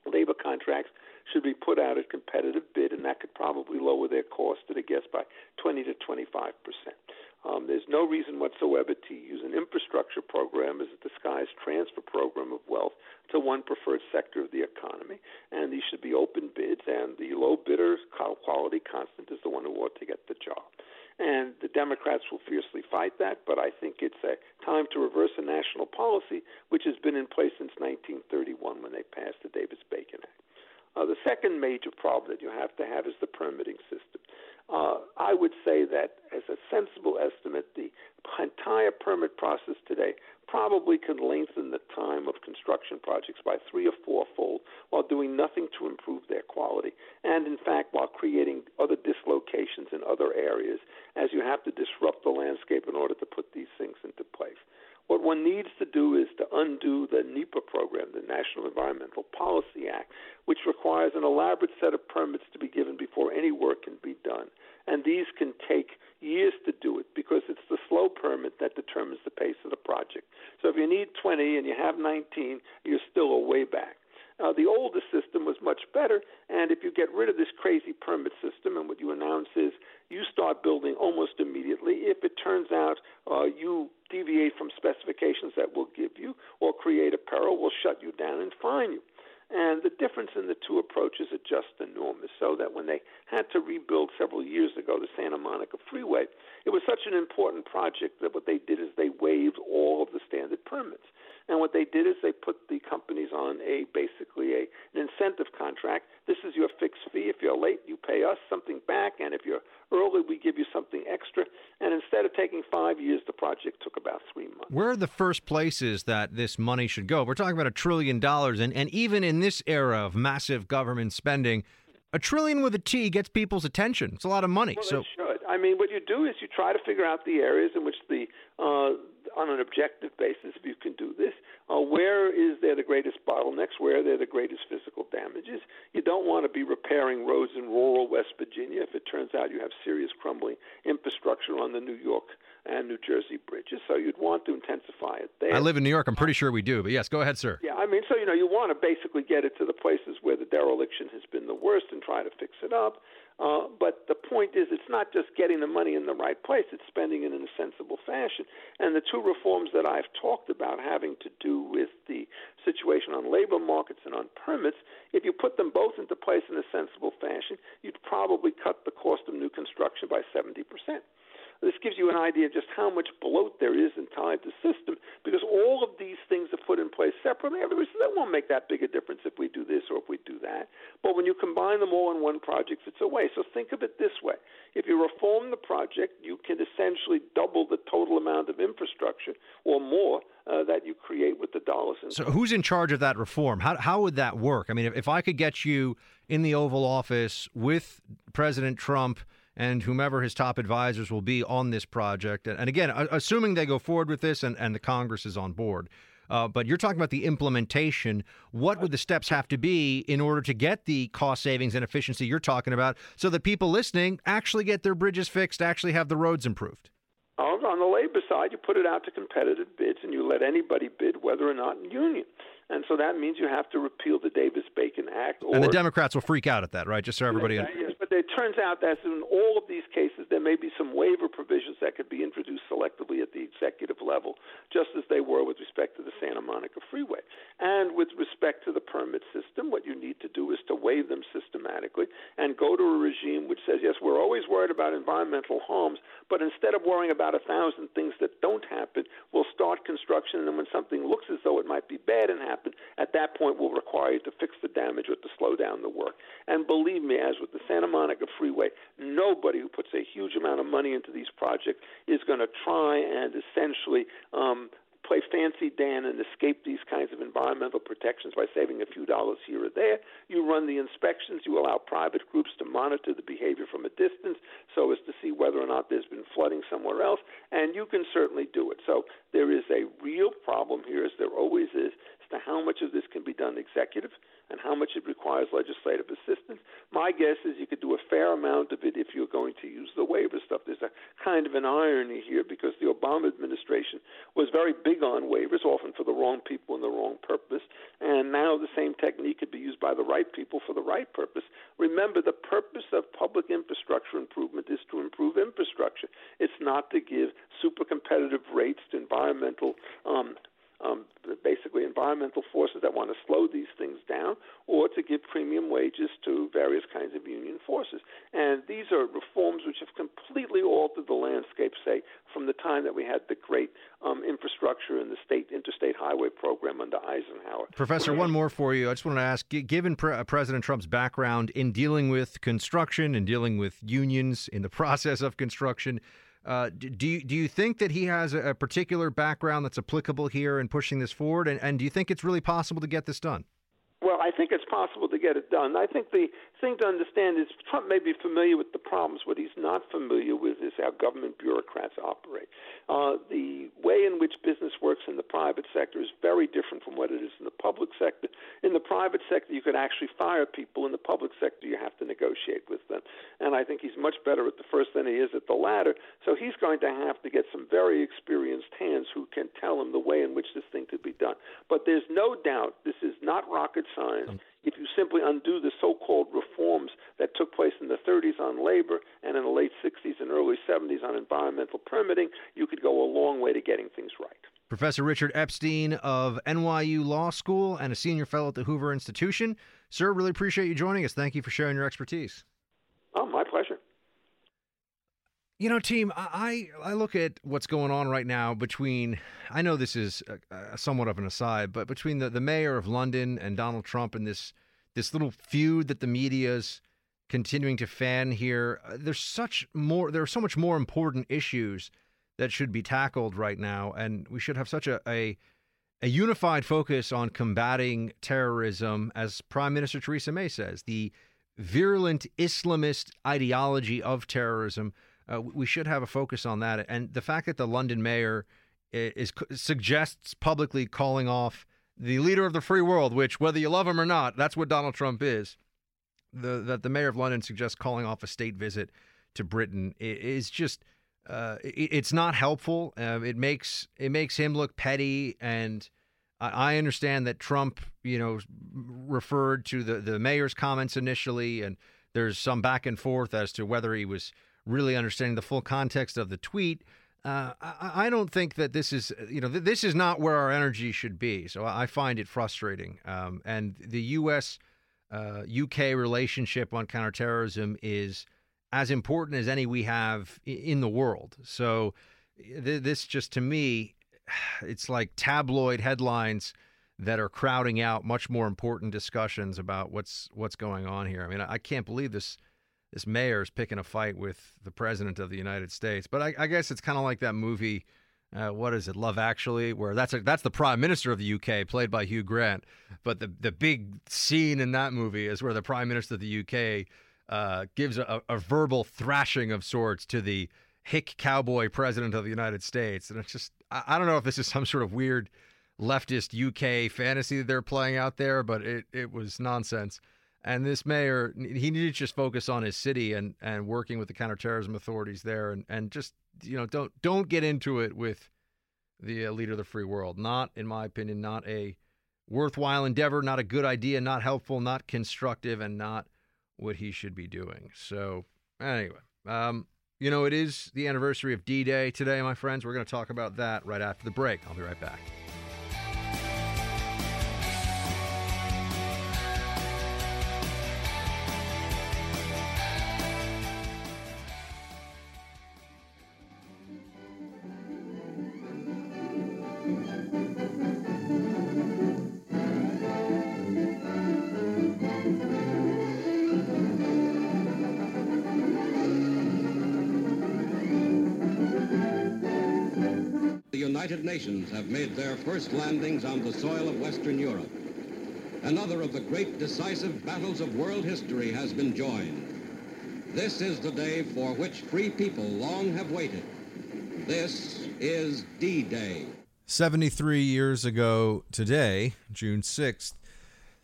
Labor contracts should be put out at competitive bid, and that could probably lower their cost at a guess by 20 to 25 percent. Um, there's no reason whatsoever to use an infrastructure program as a disguised transfer program of wealth to one preferred sector of the economy. And these should be open bids, and the low bidder quality constant is the one who ought to get the job. And the Democrats will fiercely fight that, but I think it's a time to reverse a national policy which has been in place since 1931 when they passed the Davis Bacon Act. Uh, the second major problem that you have to have is the permitting system. Uh, I would say that, as a sensible estimate, the entire permit process today probably can lengthen the time of construction projects by three or fourfold while doing nothing to improve their quality, and in fact, while creating other dislocations in other areas as you have to disrupt the landscape in order to put these things into place. What one needs to do is to undo the NEPA program, the National Environmental Policy Act, which requires an elaborate set of permits to be given before any work can be done. And these can take years to do it because it's the slow permit that determines the pace of the project. So if you need 20 and you have 19, you're still a way back. Uh, the older system was much better, and if you get rid of this crazy permit system, and what you announce is you start building almost immediately. If it turns out uh, you deviate from specifications that we'll give you or create a peril, we'll shut you down and fine you. And the difference in the two approaches are just enormous. So that when they had to rebuild several years ago the Santa Monica Freeway, it was such an important project that what they did is they waived all of the standard permits. And what they did is they put the companies on a basically a, an incentive contract. This is your fixed fee. If you're late, you pay us something back, and if you're early, we give you something extra. And instead of taking five years, the project took about three months. Where are the first places that this money should go? We're talking about a trillion dollars, and, and even in this era of massive government spending, a trillion with a T gets people's attention. It's a lot of money. Well, so. I mean, what you do is you try to figure out the areas in which the uh, on an objective basis, if you can do this, uh, where is there the greatest bottlenecks? Where are there the greatest physical damages? You don't want to be repairing roads in rural West Virginia if it turns out you have serious crumbling infrastructure on the New York and New Jersey bridges. So you'd want to intensify it there. I live in New York. I'm pretty sure we do. But yes, go ahead, sir. Yeah, I mean, so you know, you want to basically get it to the places where the dereliction has been the worst and try to fix it up. Uh, but the point is, it's not just getting the money in the right place, it's spending it in a sensible fashion. And the two reforms that I've talked about having to do with the situation on labor markets and on permits, if you put them both into place in a sensible fashion, you'd probably cut the cost of new construction by 70 percent. This gives you an idea of just how much bloat there is inside the system because all of these things are put in place separately. Everybody says that won't make that big a difference if we do this or if we do that. But when you combine them all in one project, it's a way. So think of it this way. If you reform the project, you can essentially double the total amount of infrastructure or more uh, that you create with the dollars. So who's in charge of that reform? How, how would that work? I mean, if, if I could get you in the Oval Office with President Trump – and whomever his top advisors will be on this project. And again, assuming they go forward with this and, and the Congress is on board. Uh, but you're talking about the implementation. What would the steps have to be in order to get the cost savings and efficiency you're talking about so that people listening actually get their bridges fixed, actually have the roads improved? On the labor side, you put it out to competitive bids and you let anybody bid, whether or not in union. And so that means you have to repeal the Davis Bacon Act. and the Democrats will freak out at that, right? Just so everybody. Yes, but it turns out that in all of these cases, there may be some waiver provisions that could be introduced selectively at the executive level, just as they were with respect to the Santa Monica Freeway. And with respect to the permit system, what you need to do is to waive them systematically and go to a regime which says, yes, we're always worried about environmental harms, but instead of worrying about a thousand things that don't happen, we'll start construction, and then when something looks as though it might be bad and happen, at that point we'll require you to fix the damage or to slow down the work. And believe me, as with the Santa Monica Freeway, nobody who puts a huge amount of money into these projects is going to try and essentially um, play fancy Dan and escape these kinds of environmental protections by saving a few dollars here or there. You run the inspections. You allow private groups to monitor the behavior from a distance so as to see whether or not there's been flooding somewhere else, and you can certainly do it. So there is a real problem here, as there always is, to how much of this can be done executive and how much it requires legislative assistance. My guess is you could do a fair amount of it if you're going to use the waiver stuff. There's a kind of an irony here because the Obama administration was very big on waivers, often for the wrong people and the wrong purpose, and now the same technique could be used by the right people for the right purpose. Remember, the purpose of public infrastructure improvement is to improve infrastructure. It's not to give super competitive rates to environmental um, um, basically environmental forces that want to slow these things down, or to give premium wages to various kinds of union forces. And these are reforms which have completely altered the landscape, say, from the time that we had the great um, infrastructure and the state interstate highway program under Eisenhower. Professor, one more for you. I just wanted to ask, given Pre- uh, President Trump's background in dealing with construction and dealing with unions in the process of construction, uh, do you, do you think that he has a, particular background that's applicable here in pushing this forward? And, and do you think it's really possible to get this done? Well, I think it's possible to get it done. I think the thing to understand is Trump may be familiar with the problems. What he's not familiar with is how government bureaucrats operate. Uh, the way in which business works in the private sector is very different from what it is in the public sector. In the private sector, you could actually fire people. In the public sector, you have to negotiate with them. And I think he's much better at the first than he is at the latter. So he's going to have to get some very experienced hands who can tell him the way in which this thing could be done. But there's no doubt this is not rocket science. Um, if you simply undo the so called reforms that took place in the 30s on labor and in the late 60s and early 70s on environmental permitting, you could go a long way to getting things right. Professor Richard Epstein of NYU Law School and a senior fellow at the Hoover Institution. Sir, really appreciate you joining us. Thank you for sharing your expertise. Oh, my. You know, team, I I look at what's going on right now between. I know this is a, a somewhat of an aside, but between the, the mayor of London and Donald Trump and this this little feud that the media's continuing to fan here, uh, there's such more. There are so much more important issues that should be tackled right now, and we should have such a, a a unified focus on combating terrorism, as Prime Minister Theresa May says, the virulent Islamist ideology of terrorism uh, we should have a focus on that. And the fact that the London mayor is, is, suggests publicly calling off the leader of the free world, which whether you love him or not, that's what Donald Trump is. The, that the mayor of London suggests calling off a state visit to Britain is just uh, it, it's not helpful. Uh, it makes it makes him look petty, and I, I understand that Trump, you know, referred to the the mayor's comments initially, and there's some back and forth as to whether he was really understanding the full context of the tweet. Uh, I, I, don't think that this is, you know, th- this is not where our energy should be. So I find it frustrating. Um, and the U.S. Uh, UK relationship on counterterrorism is as important as any we have in the world. So th- this just to me, it's like tabloid headlines that are crowding out much more important discussions about what's what's going on here. I mean, I can't believe this this mayor is picking a fight with the president of the United States. But I, I guess it's kind of like that movie. Uh, what is it, Love Actually, where that's a, that's the Prime Minister of the UK, played by Hugh Grant. But the the big scene in that movie is where the Prime Minister of the UK uh, gives a, a, verbal thrashing of sorts to the hick cowboy president of the United States, and it's just I, I don't know if this is some sort of weird leftist UK fantasy that they're playing out there, but it it was nonsense. And this mayor, he needed to just focus on his city and, and working with the counterterrorism authorities there, and, and just you know don't don't get into it with the leader of the free world. Not, in my opinion, not a worthwhile endeavor, not a good idea, not helpful, not constructive, and not what he should be doing. So anyway, um, you know, it is the anniversary of D-Day today, my friends. We're going to talk about that right after the break. I'll be right back. Nations have made their first landings on the soil of Western Europe. Another of the great decisive battles of world history has been joined. This is the day for which free people long have waited. This is D-Day. 73 years ago today, June 6th,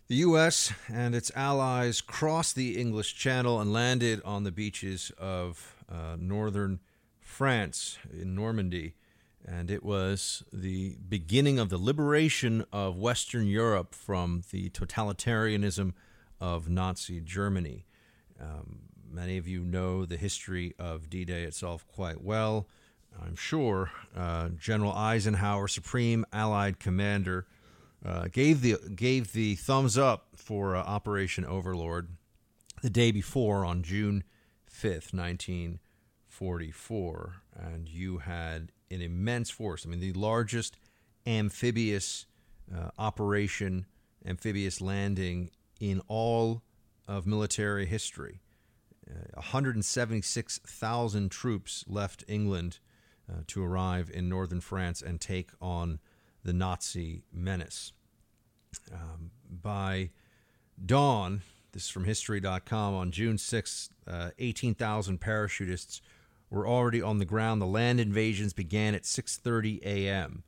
the U.S. and its allies crossed the English Channel and landed on the beaches of uh, northern France in Normandy. And it was the beginning of the liberation of Western Europe from the totalitarianism of Nazi Germany. Um, many of you know the history of D Day itself quite well. I'm sure uh, General Eisenhower, Supreme Allied Commander, uh, gave the gave the thumbs up for uh, Operation Overlord the day before on June 5th, 1944, and you had an immense force. I mean, the largest amphibious uh, operation, amphibious landing in all of military history. Uh, 176,000 troops left England uh, to arrive in northern France and take on the Nazi menace. Um, by dawn, this is from History.com, on June 6, uh, 18,000 parachutists were already on the ground. The land invasions began at 6:30 a.m.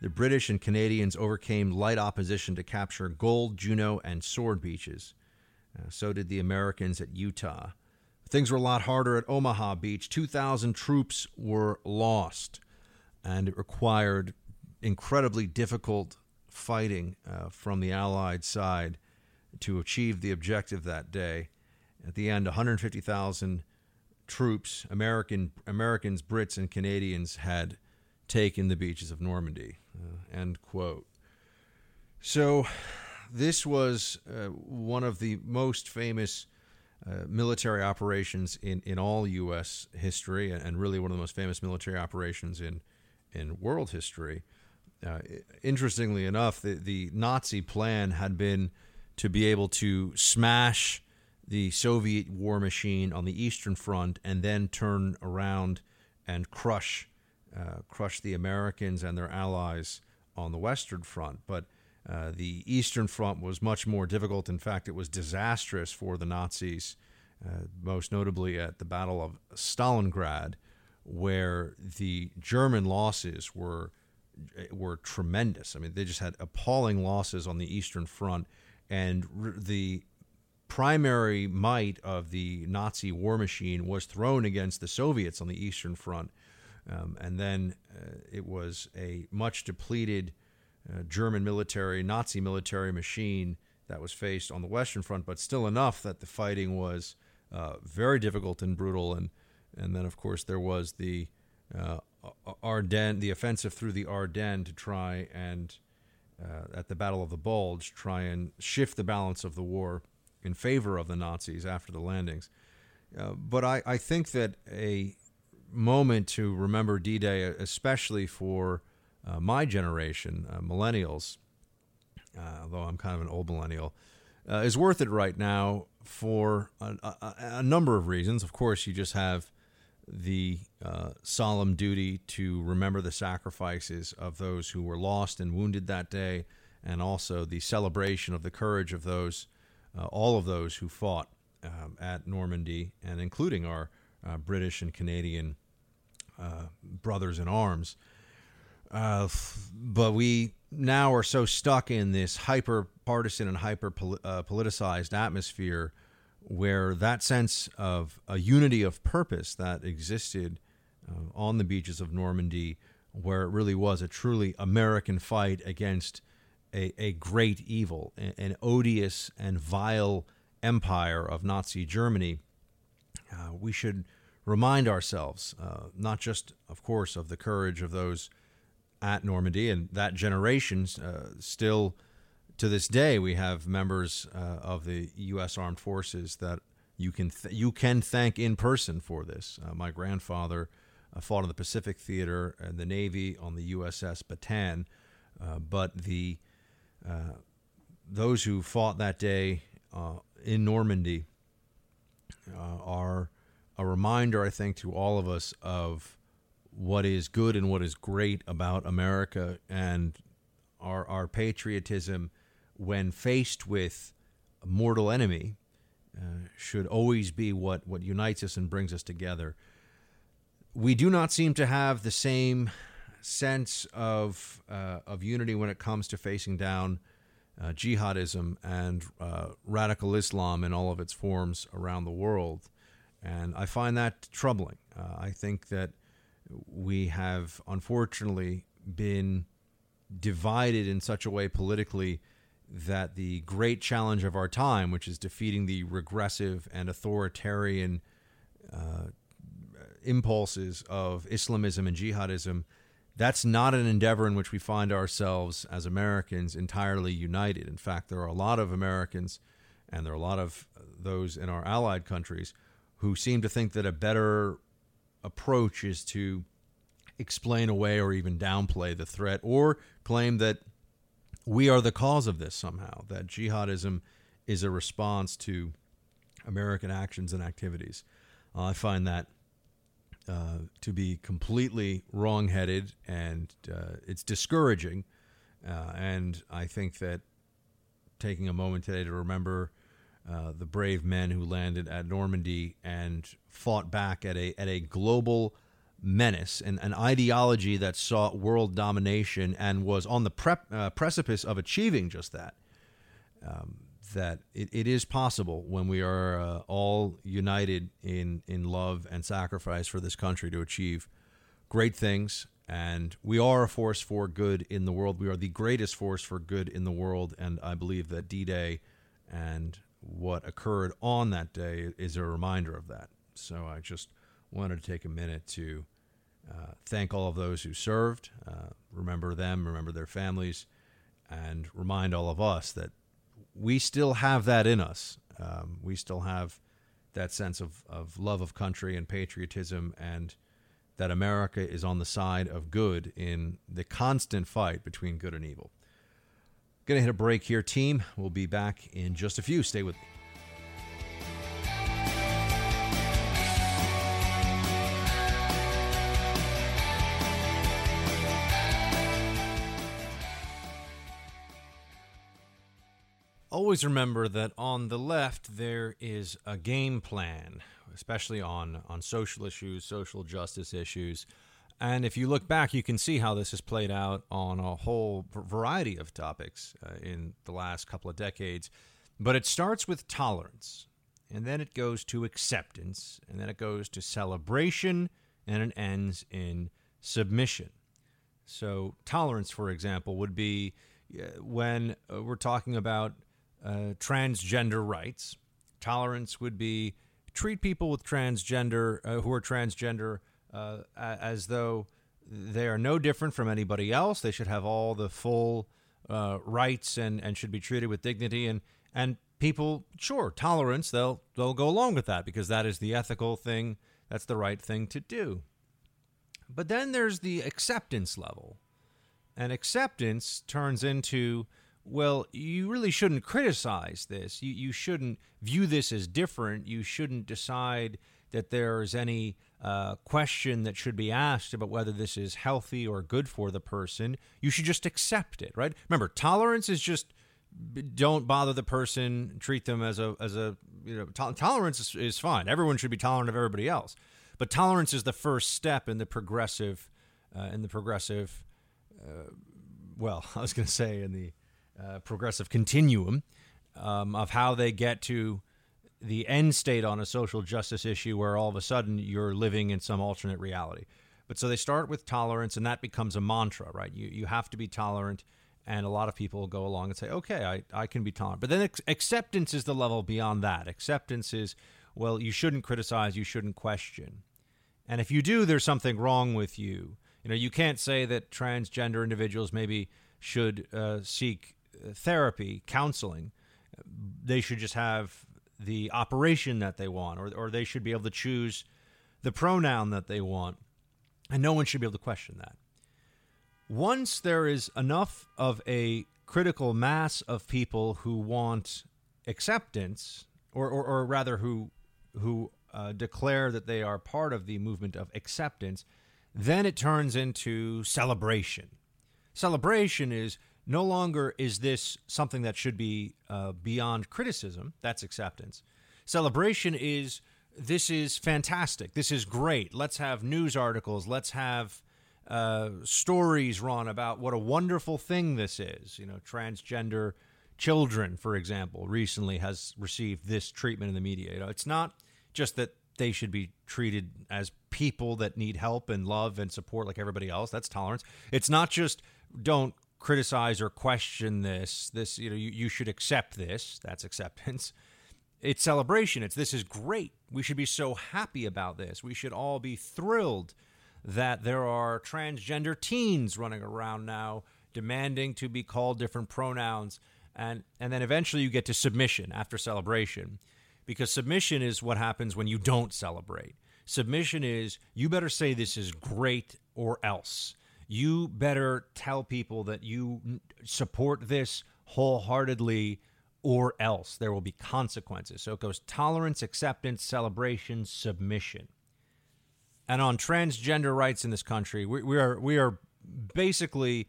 The British and Canadians overcame light opposition to capture Gold, Juno, and Sword Beaches. Uh, so did the Americans at Utah. Things were a lot harder at Omaha Beach. 2,000 troops were lost, and it required incredibly difficult fighting uh, from the Allied side to achieve the objective that day. At the end, 150,000 troops, American Americans, Brits, and Canadians had taken the beaches of Normandy. Uh, end quote. So, this was uh, one of the most famous uh, military operations in, in all U.S. history, and really one of the most famous military operations in in world history. Uh, interestingly enough, the, the Nazi plan had been to be able to smash the Soviet war machine on the Eastern Front and then turn around and crush uh, crush the Americans and their allies on the Western Front. But uh, the Eastern Front was much more difficult. In fact, it was disastrous for the Nazis, uh, most notably at the Battle of Stalingrad, where the German losses were were tremendous. I mean, they just had appalling losses on the Eastern Front, and the primary might of the Nazi war machine was thrown against the Soviets on the Eastern Front. Um, and then uh, it was a much depleted uh, German military, Nazi military machine that was faced on the Western Front, but still enough that the fighting was uh, very difficult and brutal. And, and then, of course, there was the uh, Ardennes, the offensive through the Ardennes to try and, uh, at the Battle of the Bulge, try and shift the balance of the war in favor of the Nazis after the landings. Uh, but I, I think that a moment to remember D Day, especially for uh, my generation, uh, millennials, uh, although I'm kind of an old millennial, uh, is worth it right now for a, a, a, number of reasons. Of course, you just have the uh, solemn duty to remember the sacrifices of those who were lost and wounded that day, and also the celebration of the courage of those uh, all of those who fought um, at Normandy, and including our uh, British and Canadian uh, brothers in arms. Uh, but we now are so stuck in this hyper partisan and hyper uh, politicized atmosphere where that sense of a unity of purpose that existed uh, on the beaches of Normandy, where it really was a truly American fight against a, a great evil, an odious and vile empire of Nazi Germany, uh, we should remind ourselves, uh, not just, of course, of the courage of those at Normandy and that generation. Uh, still, to this day, we have members uh, of the U.S. Armed Forces that you can th- you can thank in person for this. Uh, my grandfather uh, fought in the Pacific Theater and the Navy on the USS Bataan, but the uh, those who fought that day uh, in Normandy uh, are a reminder, I think, to all of us of what is good and what is great about America and our, our patriotism when faced with a mortal enemy uh, should always be what, what unites us and brings us together. We do not seem to have the same sense of uh, of unity when it comes to facing down uh, jihadism and uh, radical Islam in all of its forms around the world, and I find that troubling. Uh, I think that we have unfortunately been divided in such a way politically that the great challenge of our time, which is defeating the regressive and authoritarian uh, impulses of Islamism and jihadism, that's not an endeavor in which we find ourselves as Americans entirely united. In fact, there are a lot of Americans, and there are a lot of those in our allied countries, who seem to think that a better approach is to explain away or even downplay the threat or claim that we are the cause of this somehow, that jihadism is a response to American actions and activities. Uh, I find that uh, to be completely wrongheaded and uh, it's discouraging. Uh, and I think that taking a moment today to remember uh, the brave men who landed at Normandy and fought back at a, at a global menace and an ideology that sought world domination and was on the prep, uh, precipice of achieving just that. Um, that it, it is possible when we are uh, all united in, in love and sacrifice for this country to achieve great things. And we are a force for good in the world. We are the greatest force for good in the world. And I believe that D Day and what occurred on that day is a reminder of that. So I just wanted to take a minute to uh, thank all of those who served, uh, remember them, remember their families, and remind all of us that we still have that in us. Um, we still have that sense of, of love of country and patriotism, and that America is on the side of good in the constant fight between good and evil. To hit a break here, team. We'll be back in just a few. Stay with me. Always remember that on the left there is a game plan, especially on, on social issues, social justice issues. And if you look back, you can see how this has played out on a whole variety of topics uh, in the last couple of decades. But it starts with tolerance, and then it goes to acceptance, and then it goes to celebration, and it ends in submission. So, tolerance, for example, would be uh, when uh, we're talking about uh, transgender rights. Tolerance would be treat people with transgender uh, who are transgender uh, as though they are no different from anybody else. They should have all the full uh, rights and, and should be treated with dignity. And and people, sure, tolerance they'll they'll go along with that because that is the ethical thing. That's the right thing to do. But then there's the acceptance level, and acceptance turns into well, you really shouldn't criticize this. You, you shouldn't view this as different. You shouldn't decide that there's any uh, question that should be asked about whether this is healthy or good for the person. You should just accept it, right? Remember, tolerance is just don't bother the person, treat them as a as a you know to- tolerance is, is, fine. Everyone should be tolerant of everybody else, but tolerance is the first step in the progressive uh, in the progressive. Uh, well, I was going to say in the uh, progressive continuum um, of how they get to the end state on a social justice issue where all of a sudden you're living in some alternate reality. But so they start with tolerance, and that becomes a mantra, right? You, you have to be tolerant, and a lot of people go along and say, okay, I, I can be tolerant. But then ex- acceptance is the level beyond that. Acceptance is, well, you shouldn't criticize, you shouldn't question. And if you do, there's something wrong with you. You know, you can't say that transgender individuals maybe should uh, seek therapy, counseling. They should just have the operation that they want, or, or they should be able to choose the pronoun that they want. And no one should be able to question that. Once there is enough of a critical mass of people who want acceptance, or, or, or rather, who, who uh, declare that they are part of the movement of acceptance, then it turns into celebration. Celebration is no longer is this something that should be uh, beyond criticism. That's acceptance. Celebration is this is fantastic. This is great. Let's have news articles. Let's have uh, stories run about what a wonderful thing this is. You know, transgender children, for example, recently has received this treatment in the media. You know, it's not just that they should be treated as people that need help and love and support like everybody else. That's tolerance. It's not just don't criticize or question this. This, you know, you, you should accept this. That's acceptance. It's celebration. It's this is great. We should be so happy about this. We should all be thrilled that there are transgender teens running around now demanding to be called different pronouns and and then eventually you get to submission after celebration because submission is what happens when you don't celebrate submission is you better say this is great or else you better tell people that you support this wholeheartedly or else there will be consequences so it goes tolerance acceptance celebration submission and on transgender rights in this country we, we are we are basically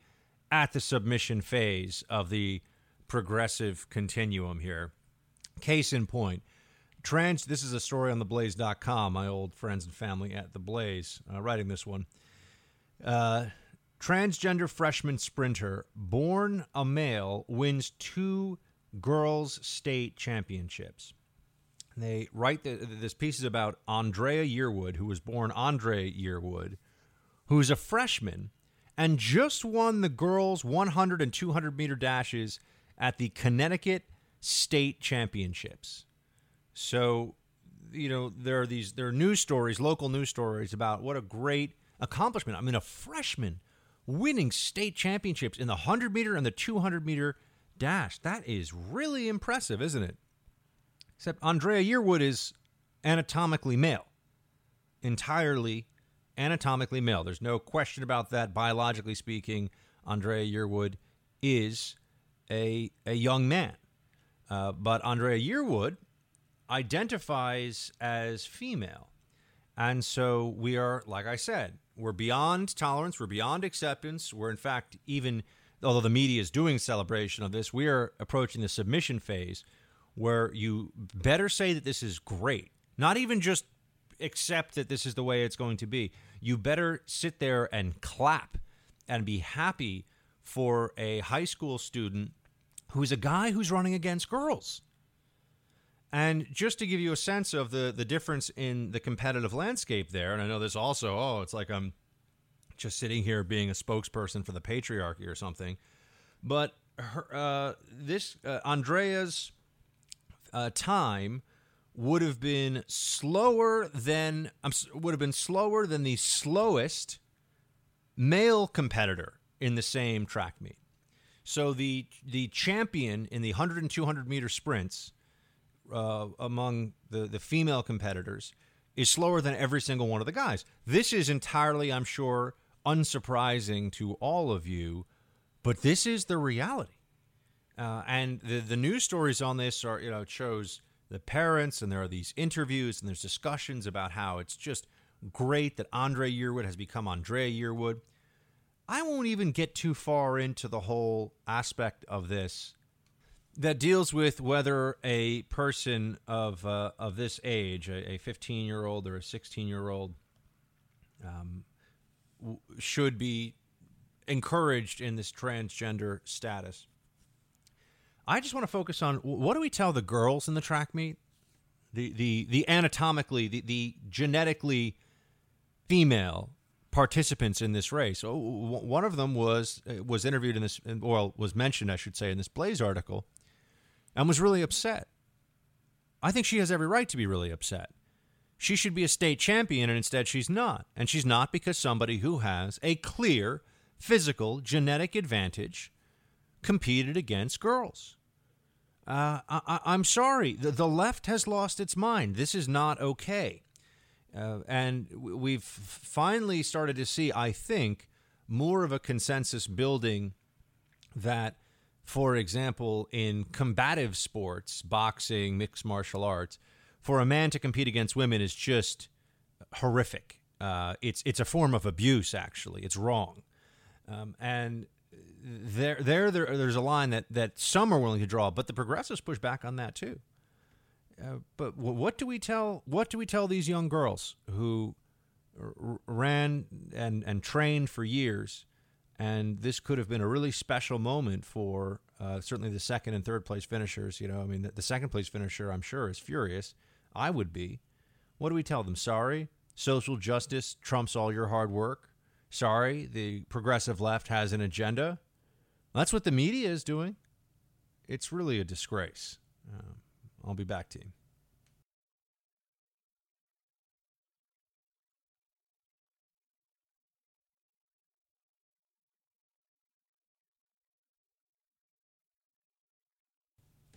at the submission phase of the progressive continuum here. Case in point, trans. This is a story on theblaze.com. My old friends and family at the Blaze uh, writing this one. Uh, transgender freshman sprinter born a male wins two girls' state championships. They write the, this piece is about Andrea Yearwood, who was born Andre Yearwood, who's a freshman and just won the girls' 100 and 200 meter dashes at the Connecticut State Championships. So, you know, there are these there are news stories, local news stories about what a great accomplishment. I mean, a freshman winning state championships in the 100 meter and the 200 meter dash. That is really impressive, isn't it? Except Andrea Yearwood is anatomically male. Entirely anatomically male. There's no question about that. Biologically speaking, Andrea Yearwood is a, a young man. Uh, but Andrea Yearwood identifies as female. And so we are, like I said, we're beyond tolerance, we're beyond acceptance. We're, in fact, even although the media is doing celebration of this, we are approaching the submission phase where you better say that this is great. Not even just accept that this is the way it's going to be. You better sit there and clap and be happy for a high school student who's a guy who's running against girls. And just to give you a sense of the the difference in the competitive landscape there, and I know this also, oh, it's like I'm just sitting here being a spokesperson for the patriarchy or something, but her, uh, this uh, Andrea's uh, time would have been slower than um, would have been slower than the slowest male competitor in the same track meet. So the the champion in the 100 and 200 meter sprints uh, among the, the female competitors is slower than every single one of the guys. This is entirely, I'm sure, unsurprising to all of you, but this is the reality. Uh, and the the news stories on this are, you know, shows the parents, and there are these interviews and there's discussions about how it's just great that Andre Yearwood has become Andrea Yearwood. I won't even get too far into the whole aspect of this that deals with whether a person of uh, of this age, a 15 year old or a 16 year old, um, w- should be encouraged in this transgender status. I just want to focus on what do we tell the girls in the track meet, the the the anatomically, the, the genetically female participants in this race. One of them was uh, was interviewed in this, well, was mentioned, I should say, in this Blaze article, and was really upset. I think she has every right to be really upset. She should be a state champion, and instead she's not. And she's not because somebody who has a clear physical genetic advantage competed against girls. Uh, I, am sorry. The, the left has lost its mind. This is not okay. Uh, and we've finally started to see, I think, more of a consensus building that, for example, in combative sports, boxing, mixed martial arts, for a man to compete against women is just horrific. Uh, it's it's a form of abuse. Actually, it's wrong. Um, and there, there, there, there's a line that that some are willing to draw, but the progressives push back on that too. Uh, but what do we tell what do we tell these young girls who r- ran and, and trained for years. And this could have been a really special moment for uh, certainly the second and third place finishers. You know, I mean, the, the second place finisher, I'm sure, is furious. I would be. What do we tell them? Sorry, social justice trumps all your hard work. Sorry, the progressive left has an agenda. That's what the media is doing. It's really a disgrace. Uh, I'll be back to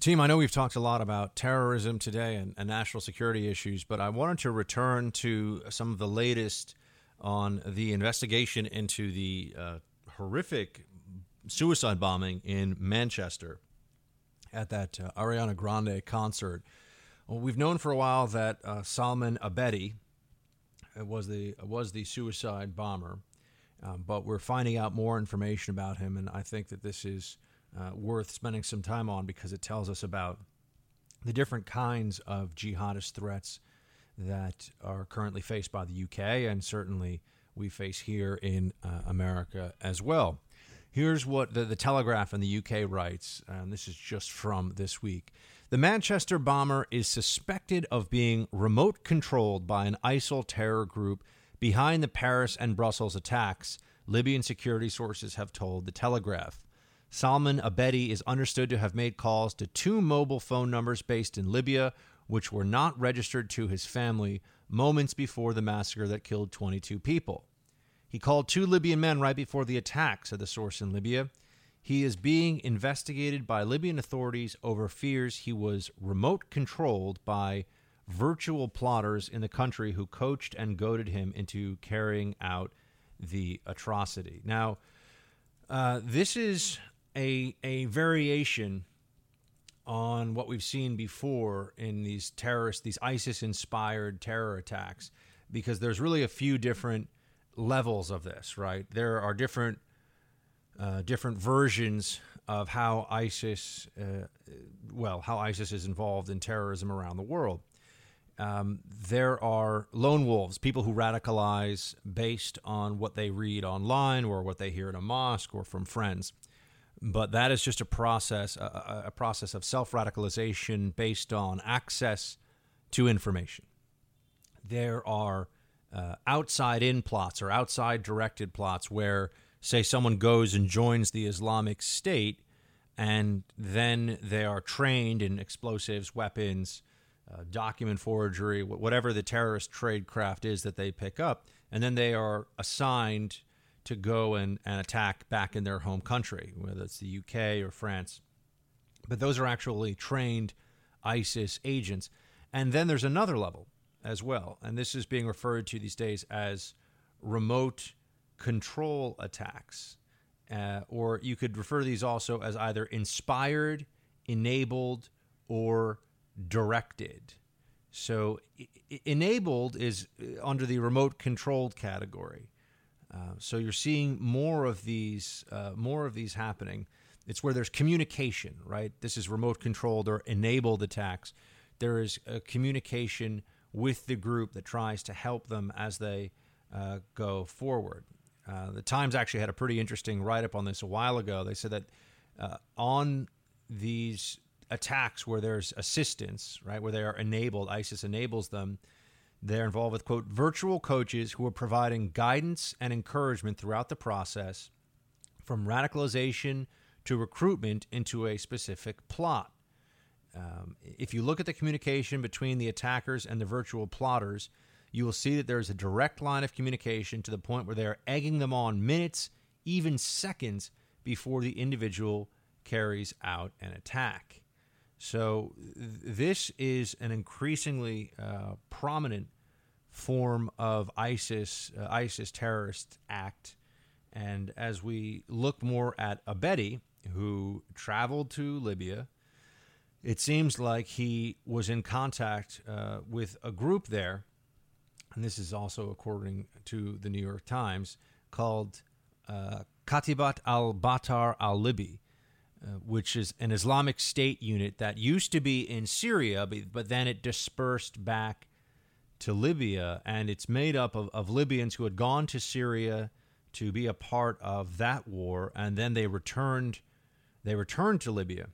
Team, I know we've talked a lot about terrorism today and, and, national security issues, but I wanted to return to some of the latest on the investigation into the uh, horrific suicide bombing in Manchester at that uh, Ariana Grande concert. Well, we've known for a while that uh, Salman Abedi was the was the suicide bomber, um, but we're finding out more information about him, and I think that this is uh, worth spending some time on because it tells us about the different kinds of jihadist threats that are currently faced by the UK and certainly we face here in uh, America as well. Here's what the, the Telegraph in the UK writes, and this is just from this week. The Manchester bomber is suspected of being remote controlled by an ISIL terror group behind the Paris and Brussels attacks, Libyan security sources have told the Telegraph. Salman Abedi is understood to have made calls to two mobile phone numbers based in Libya, which were not registered to his family moments before the massacre that killed 22 people. He called two Libyan men right before the attack, said the source in Libya. He is being investigated by Libyan authorities over fears he was remote controlled by virtual plotters in the country who coached and goaded him into carrying out the atrocity. Now, uh, this is a a variation on what we've seen before in these terrorist, these ISIS inspired terror attacks, because there's really a few different levels of this, right? There are different uh, different versions of how ISIS, uh, well, how ISIS is involved in terrorism around the world. Um, there are lone wolves, people who radicalize based on what they read online or what they hear in a mosque or from friends but that is just a process, a, a process of self radicalization based on access to information. There are uh, outside in plots or outside directed plots where, say, someone goes and joins the Islamic State and then they are trained in explosives, weapons, uh, document forgery, whatever the terrorist trade craft is that they pick up, and then they are assigned to go and, and attack back in their home country, whether it's the UK or France. But those are actually trained ISIS agents. And then there's another level as well. And this is being referred to these days as remote control attacks. Uh, or you could refer to these also as either inspired, enabled, or directed. So, I- enabled is uh, under the remote controlled category. Uh, so you're seeing more of these, uh, more of these happening. It's where there's communication, right? This is remote controlled or enabled attacks. There is a communication with the group that tries to help them as they uh, go forward. Uh, the Times actually had a pretty interesting write up on this a while ago. They said that uh, on these attacks where there's assistance, right, where they are enabled, ISIS enables them they're involved with, quote, virtual coaches who are providing guidance and encouragement throughout the process from radicalization to recruitment into a specific plot. Um, if you look at the communication between the attackers and the virtual plotters, you will see that there is a direct line of communication to the point where they are egging them on minutes, even seconds, before the individual carries out an attack. So th- this is an increasingly uh, prominent form of ISIS, uh, ISIS terrorist act. And as we look more at Abedi, who traveled to Libya, it seems like he was in contact uh, with a group there, and this is also according to the New York Times, called uh, Katibat al Battar al Libi, uh, which is an Islamic State unit that used to be in Syria, but, but then it dispersed back to Libya, and it's made up of, of Libyans who had gone to Syria to be a part of that war, and then they returned. They returned to Libya,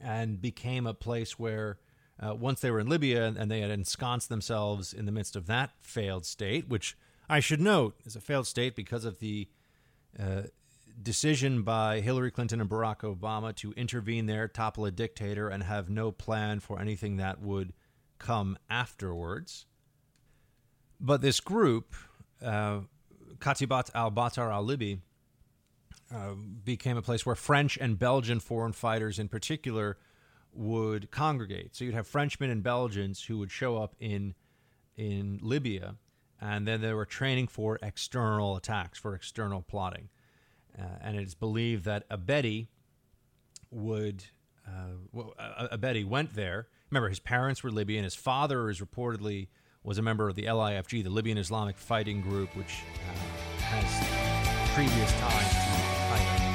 and became a place where, uh, once they were in Libya and, they had ensconced themselves in the midst of that failed state, which I should note is a failed state because of the uh, decision by Hillary Clinton and Barack Obama to intervene there, topple a dictator, and have no plan for anything that would come afterwards. But this group, uh, Katibat al Battar al Libi, uh, became a place where French and Belgian foreign fighters in particular would congregate. So you'd have Frenchmen and Belgians who would show up in in Libya, and then they were training for external attacks, for external plotting. Uh, and it's believed that Abedi would, uh, well, Abedi went there. Remember, his parents were Libyan. His father is reportedly was a member of the LIFG, the Libyan Islamic Fighting Group, which uh, has previous ties to Qaeda.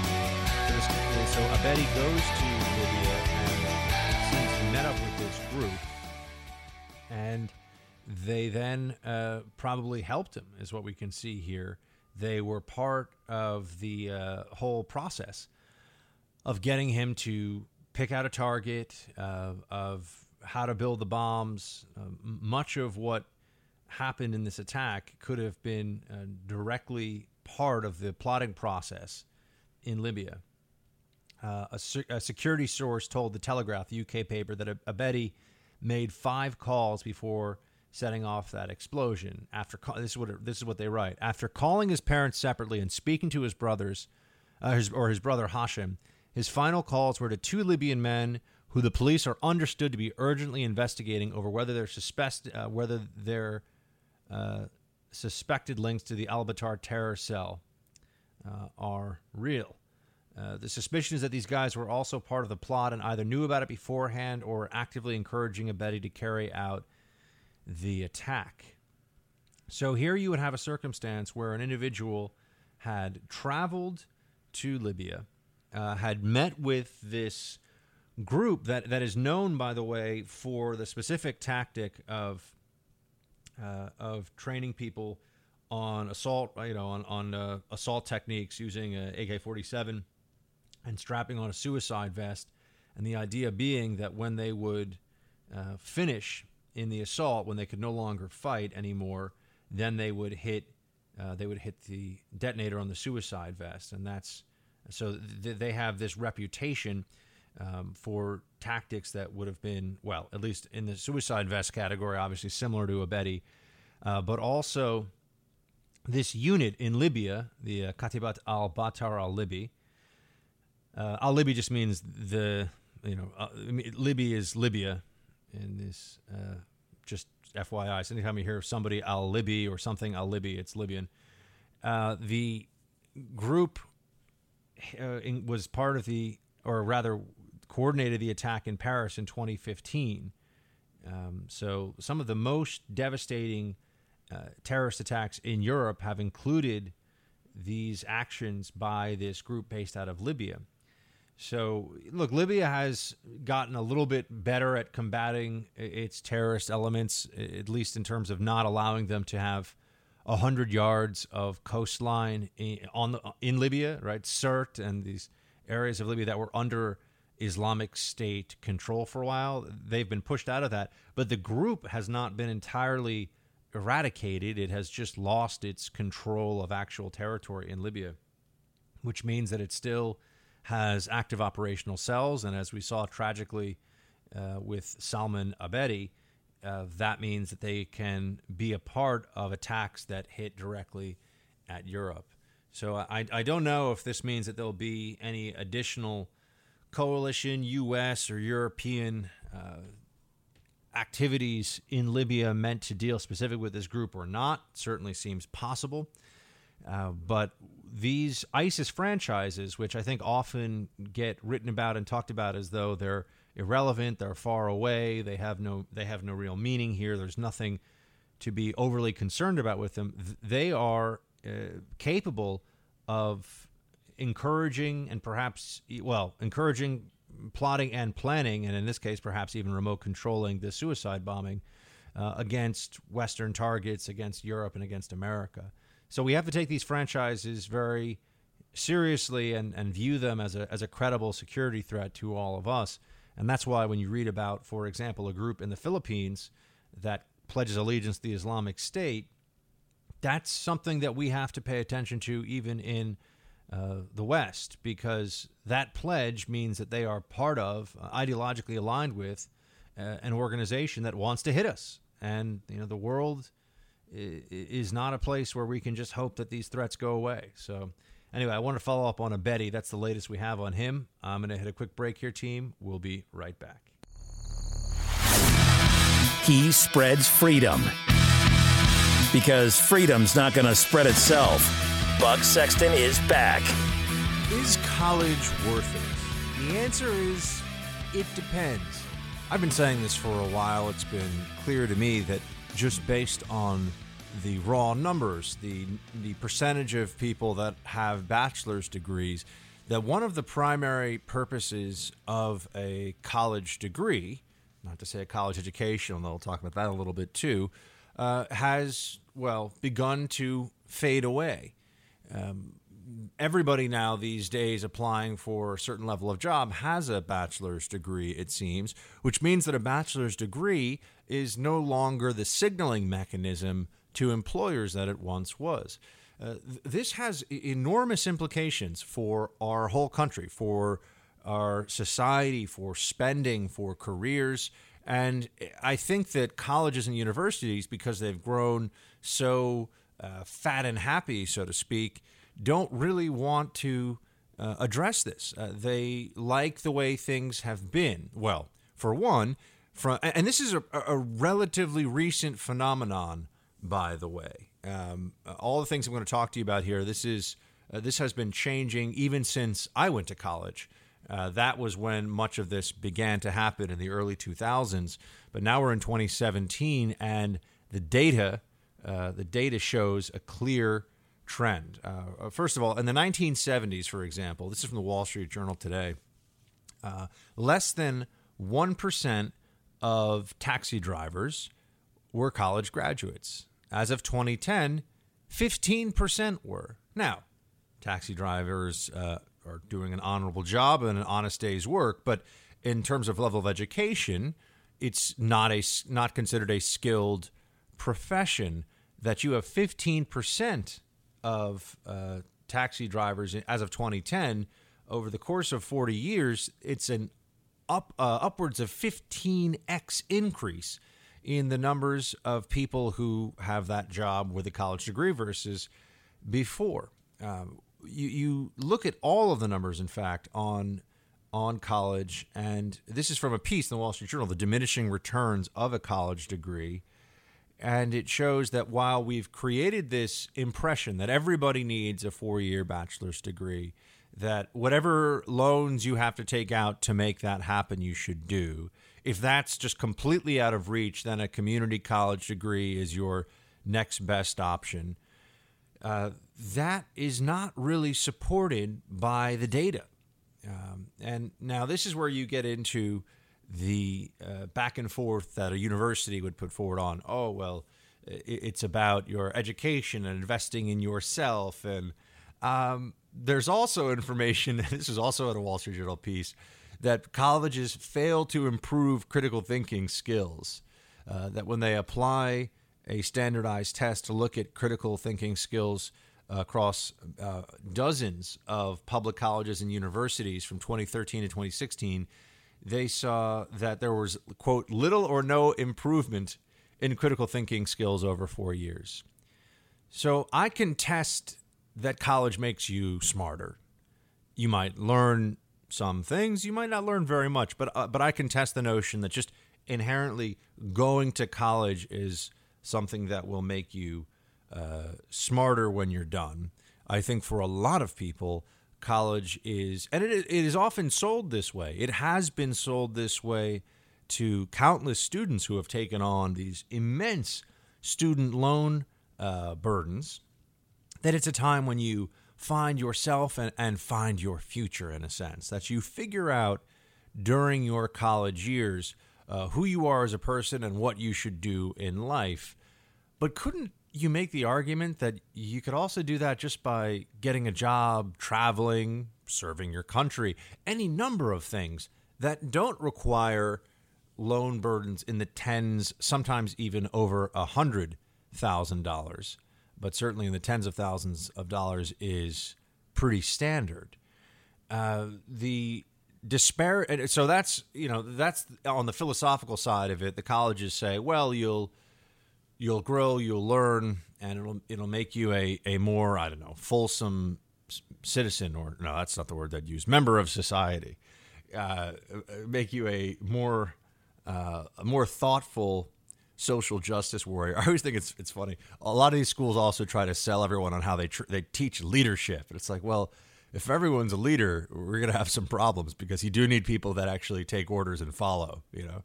So, so Abedi goes to Libya and seems to met up with this group, and they then uh, probably helped him, is what we can see here. They were part of the uh, whole process of getting him to pick out a target, uh, of how to build the bombs. Uh, much of what happened in this attack could have been uh, directly part of the plotting process in Libya. Uh, a, a, security source told the Telegraph, the UK paper, that Abedi made five calls before setting off that explosion. After this is what this is what they write. After calling his parents separately and speaking to his brothers, uh, his, or his brother Hashim, his final calls were to two Libyan men who the police are understood to be urgently investigating over whether their suspect uh, whether their uh, suspected links to the Al Battar terror cell uh, are real. Uh, the suspicion is that these guys were also part of the plot and either knew about it beforehand or actively encouraging Abedi to carry out the attack. So here you would have a circumstance where an individual had traveled to Libya, uh, had met with this group that, that is known, by the way, for the specific tactic of uh, of training people on assault, you know, on on uh, assault techniques using AK-47 and strapping on a suicide vest, and the idea being that when they would uh, finish in the assault when they could no longer fight anymore, then they would hit uh, they would hit the detonator on the suicide vest, and that's so th- they have this reputation um, for tactics that would have been well, at least in the suicide vest category, obviously similar to Abedi, uh, but also this unit in Libya, the uh, Katibat al Battar al Libi. Uh, al Libi just means the you know uh, Libya is Libya in this. Uh, just FYI, so anytime you hear somebody Al Libi or something Al Libi, it's Libyan. Uh, the group uh, in, was part of the, or rather, coordinated the attack in Paris in 2015. Um, so some of the most devastating uh, terrorist attacks in Europe have included these actions by this group based out of Libya. So, look, Libya has gotten a little bit better at combating its terrorist elements, at least in terms of not allowing them to have 100 yards of coastline in, on the, in Libya, right? Sirte and these areas of Libya that were under Islamic State control for a while. They've been pushed out of that. But the group has not been entirely eradicated, it has just lost its control of actual territory in Libya, which means that it's still has active operational cells, and as we saw tragically uh, with Salman Abedi, uh, that means that they can be a part of attacks that hit directly at Europe. So I, I don't know if this means that there'll be any additional coalition, U.S. or European uh, activities in Libya meant to deal specific with this group or not. Certainly seems possible. Uh, but these ISIS franchises, which I think often get written about and talked about as though they're irrelevant, they're far away, they have no they have no real meaning here. There's nothing to be overly concerned about with them. They are uh, capable of encouraging and perhaps well encouraging plotting and planning and in this case perhaps even remote controlling the suicide bombing uh, against Western targets, against Europe, and against America. So we have to take these franchises very seriously and, and view them as a, as a credible security threat to all of us. And that's why when you read about, for example, a group in the Philippines that pledges allegiance to the Islamic State, that's something that we have to pay attention to even in uh, the West, because that pledge means that they are part of, uh, ideologically aligned with, uh, an organization that wants to hit us. And you know, the world is not a place where we can just hope that these threats go away. So, anyway, I want to follow up on Abedi. That's the latest we have on him. I'm going to hit a quick break here, team. We'll be right back. He spreads freedom because freedom's not going to spread itself. Buck Sexton is back. Is college worth it? The answer is it depends. I've been saying this for a while. It's been clear to me that just based on the raw numbers, the the percentage of people that have bachelor's degrees, that one of the primary purposes of a college degree, not to say a college education, although we'll talk about that a little bit too, uh, has well begun to fade away. Um, everybody now these days applying for a certain level of job has a bachelor's degree, it seems, which means that a bachelor's degree is no longer the signaling mechanism to employers that it once was. Uh, th- this has enormous implications for our whole country, for our society, for spending, for careers. And I think that colleges and universities, because they've grown so uh, fat and happy, so to speak, don't really want to uh, address this. Uh, they like the way things have been. Well, for one, from and this is a, a relatively recent phenomenon, by the way. Um, all the things I'm going to talk to you about here, this is uh, this has been changing even since I went to college. Uh, that was when much of this began to happen in the early 2000s. But now we're in 2017, and the data uh, the data shows a clear trend. Uh, first of all, in the 1970s, for example, this is from the Wall Street Journal today, uh, less than 1% of taxi drivers were college graduates. As of 2010, 15% were. Now, taxi drivers uh, are doing an honorable job and an honest day's work, but in terms of level of education, it's not a not considered a skilled profession. That you have 15% of uh, taxi drivers as of 2010 over the course of 40 years it's an up uh, upwards of 15x increase in the numbers of people who have that job with a college degree versus before. Um, you, you look at all of the numbers in fact on on college and this is from a piece in the wall street journal the diminishing returns of a college degree and it shows that while we've created this impression that everybody needs a four year bachelor's degree, that whatever loans you have to take out to make that happen, you should do. If that's just completely out of reach, then a community college degree is your next best option. Uh, that is not really supported by the data. Um, and now this is where you get into the uh, back and forth that a university would put forward on, oh, well, it's about your education and investing in yourself. And um, there's also information, this is also in a Wall Street Journal piece, that colleges fail to improve critical thinking skills. Uh, that when they apply a standardized test to look at critical thinking skills across uh, dozens of public colleges and universities from 2013 to 2016, they saw that there was, quote, little or no improvement in critical thinking skills over four years. So I can test that college makes you smarter. You might learn some things, you might not learn very much, but uh, but I can test the notion that just inherently going to college is something that will make you uh, smarter when you're done. I think for a lot of people, college is, and it, it is often sold this way. It has been sold this way to countless students who have taken on these immense student loan uh, burdens. That it's a time when you find yourself and, and find your future in a sense. That you figure out during your college years uh, who you are as a person and what you should do in life. But couldn't you make the argument that you could also do that just by getting a job, traveling, serving your country, any number of things that don't require loan burdens in the tens, sometimes even over a hundred thousand dollars, but certainly in the tens of thousands of dollars is pretty standard. Uh, the despair, so that's you know that's on the philosophical side of it. The colleges say, well, you'll you'll grow, you'll learn, and it'll it'll make you a a more I don't know fulsome citizen or no, that's not the word that use member of society. Uh, make you a more uh, a more thoughtful social justice warrior. I always think it's it's funny. A lot of these schools also try to sell everyone on how they tr- they teach leadership, and it's like, well, if everyone's a leader, we're gonna have some problems because you do need people that actually take orders and follow. You know,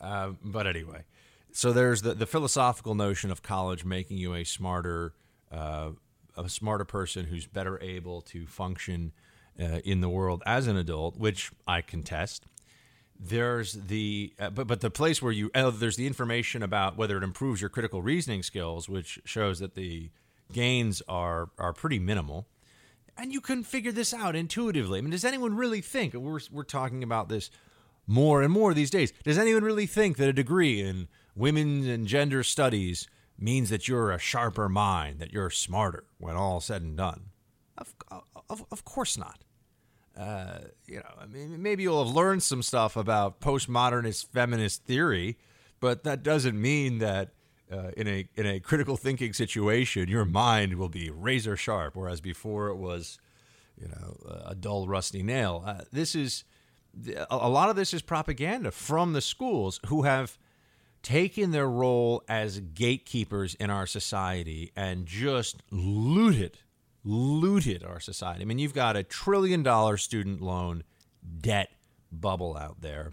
um, but anyway, so there's the the philosophical notion of college making you a smarter uh, a smarter person who's better able to function uh, in the world as an adult, which I contest. There's the uh, but but the place where you uh, there's the information about whether it improves your critical reasoning skills, which shows that the gains are are pretty minimal, and you can figure this out intuitively. I mean, does anyone really think we're we're talking about this more and more these days? Does anyone really think that a degree in women and gender studies means that you're a sharper mind, that you're smarter when all said and done? Of of, of course not. Uh, you know, I mean, maybe you'll have learned some stuff about postmodernist feminist theory, but that doesn't mean that uh, in a in a critical thinking situation, your mind will be razor sharp, whereas before it was, you know, a dull rusty nail. Uh, this is a lot of this is propaganda from the schools who have taken their role as gatekeepers in our society and just looted looted our society. I mean, you've got a trillion dollar student loan debt bubble out there.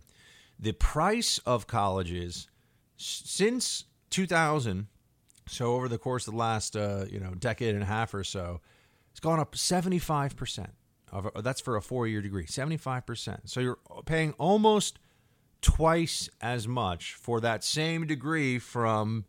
The price of colleges since 2000, so over the course of the last uh, you know decade and a half or so, it's gone up 75 percent. That's for a four-year degree, 75 percent. So you're paying almost twice as much for that same degree from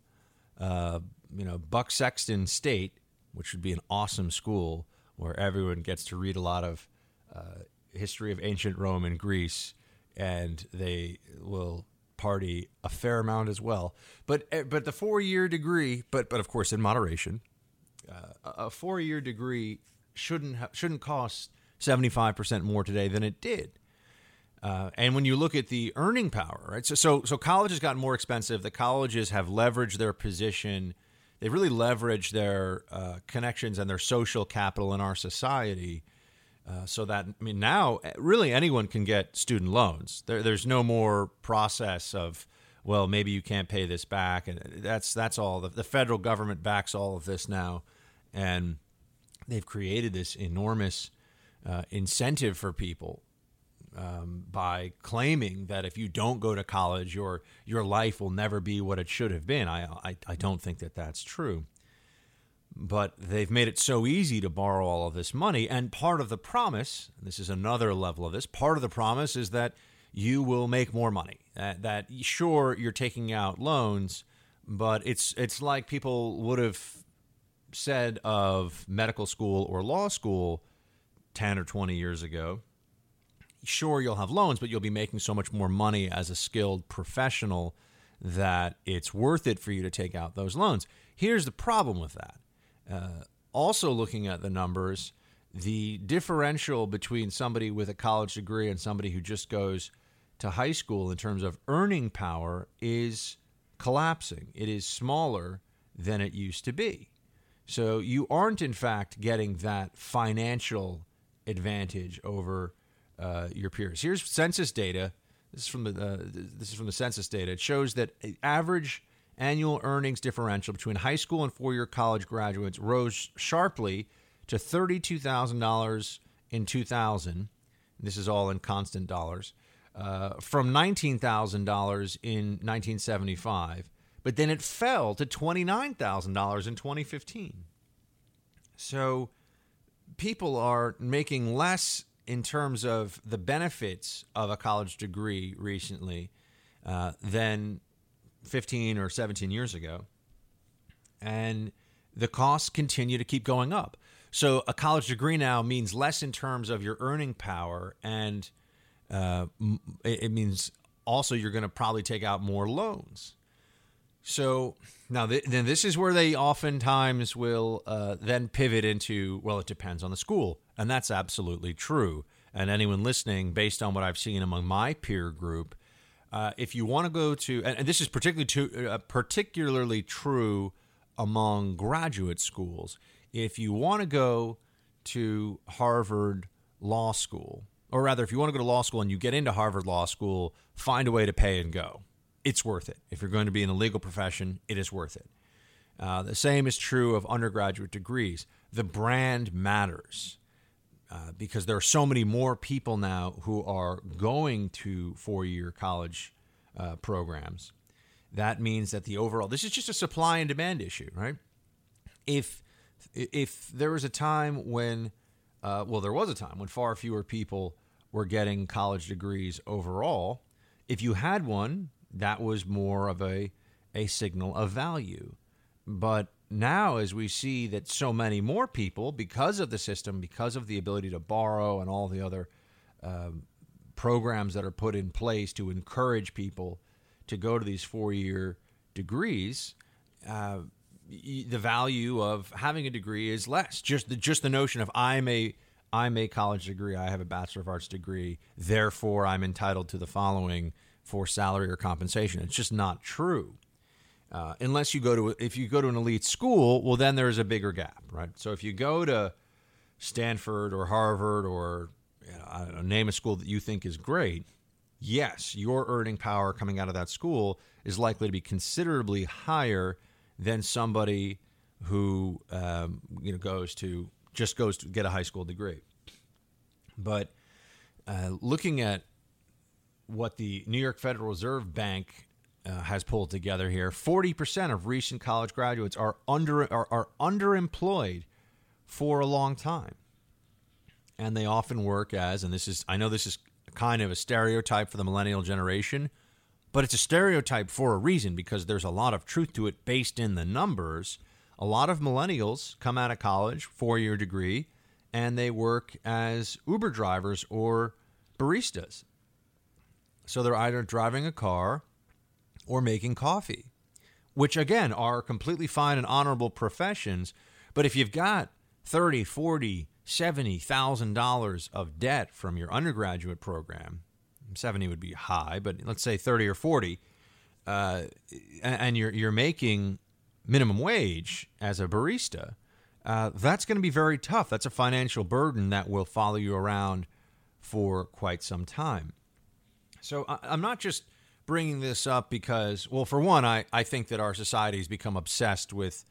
uh, you know Buck Sexton State which would be an awesome school where everyone gets to read a lot of uh, history of ancient Rome and Greece, and they will party a fair amount as well. But eh, but the four year degree, but but of course in moderation, uh, a four year degree shouldn't ha- shouldn't cost seventy five percent more today than it did. Uh, and when you look at the earning power, right? So, so so college has gotten more expensive. The colleges have leveraged their position They've really leveraged their uh, connections and their social capital in our society. Uh, so that I mean, now eh, really anyone can get student loans. There, there's no more process of well, maybe you can't pay this back, and that's that's all. The, the federal government backs all of this now, and they've created this enormous uh, incentive for people um, by claiming that if you don't go to college, your your life will never be what it should have been. I, I, I don't think that that's true. But they've made it so easy to borrow all of this money. And part of the promise, this is another level of this, part of the promise is that you will make more money. That, that sure, you're taking out loans, but it's, it's like people would have said of medical school or law school 10 or 20 years ago sure you'll have loans, but you'll be making so much more money as a skilled professional that it's worth it for you to take out those loans. Here's the problem with that. Uh, also, looking at the numbers, the differential between somebody with a college degree and somebody who just goes to high school in terms of earning power is collapsing. It is smaller than it used to be. So you aren't, in fact, getting that financial advantage over uh, your peers. Here's census data. This is from the uh, this is from the census data. It shows that average annual earnings differential between high school and four-year college graduates rose sharply to thirty-two thousand dollars in two thousand. This is all in constant dollars. Uh, from nineteen thousand dollars in nineteen seventy-five, but then it fell to twenty-nine thousand dollars in twenty fifteen. So people are making less in terms of the benefits of a college degree recently uh, than 15 or 17 years ago. And the costs continue to keep going up. So a college degree now means less in terms of your earning power, and uh, it, means also you're going to probably take out more loans. So now, th- then this is where they oftentimes will uh, then pivot into, well, it depends on the school. And that's absolutely true. And anyone listening, based on what I've seen among my peer group, uh, if you want to go to, and, and this is particularly, to, uh, particularly true among graduate schools, if you want to go to Harvard Law School, or rather, if you want to go to law school and you get into Harvard Law School, find a way to pay and go it's worth it. If you're going to be in the legal profession, it is worth it. Uh, the same is true of undergraduate degrees. The brand matters uh, because there are so many more people now who are going to four year college uh, programs. That means that the overall, this is just a supply and demand issue, right? If, if there was a time when, uh, well, there was a time when far fewer people were getting college degrees overall. If you had one, that was more of a a signal of value. But now, as we see that so many more people, because of the system, because of the ability to borrow and all the other um, programs that are put in place to encourage people to go to these four year degrees, uh, the value of having a degree is less. Just the, just the notion of I'm a I'm a college degree, I have a bachelor of arts degree, therefore I'm entitled to the following for salary or compensation. It's just not true. Uh, unless you go to if you go to an elite school, well then there's a bigger gap, right? So if you go to Stanford or Harvard or you know, know, name a school that you think is great, yes, your earning power coming out of that school is likely to be considerably higher than somebody who um, you know goes to just goes to get a high school degree. But uh, looking at what the New York Federal Reserve Bank uh, has pulled together here, 40% of recent college graduates are under are, are underemployed for a long time. And they often work as and this is I know this is kind of a stereotype for the millennial generation, but it's a stereotype for a reason because there's a lot of truth to it based in the numbers. A lot of millennials come out of college, 4-year degree, and they work as Uber drivers or baristas so they're either driving a car or making coffee, which again are completely fine and honorable professions. But if you've got 30, 40, 70,000 dollars of debt from your undergraduate program, 70 would be high, but let's say 30 or 40, uh, and you're you're making minimum wage as a barista, uh, that's going to be very tough. That's a financial burden that will follow you around for quite some time. So I, I'm not just bringing this up because, well, for one, I, I think that our society has become obsessed with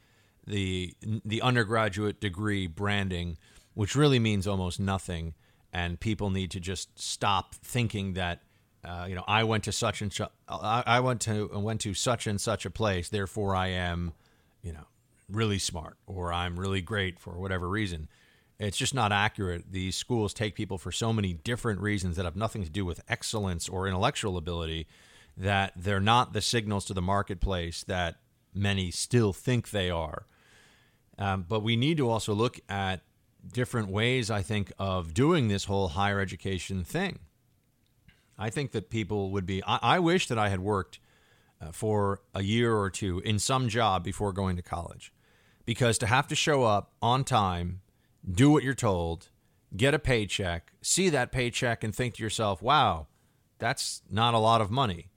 the the undergraduate degree branding, which really means almost nothing, and people need to just stop thinking that. Uh, you know, I went to such and such. I went to went to such and such a place. Therefore, I am, you know, really smart, or I'm really great for whatever reason. It's just not accurate. These schools take people for so many different reasons that have nothing to do with excellence or intellectual ability that they're not the signals to the marketplace that many still think they are. Um, but we need to also look at different ways, I think, of doing this whole higher education thing. I think that people would be, I, I wish that I had worked uh, for a year or two in some job before going to college. Because to have to show up on time do what you're told, get a paycheck, see that paycheck, and think to yourself, wow, that's not a lot of money.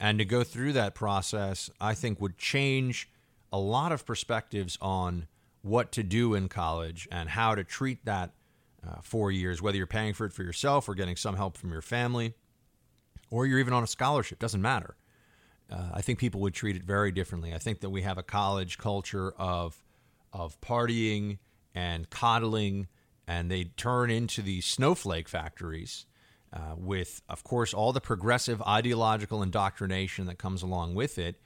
And to go through that process, I think would change a lot of perspectives on what to do in college and how to treat that uh, four years, whether you're paying for it for yourself or getting some help from your family, or you're even on a scholarship, doesn't matter. Uh, I think people would treat it very differently. I think that we have a college culture of of partying and coddling, and they turn into these snowflake factories uh, with, of course, all the progressive ideological indoctrination that comes along with it.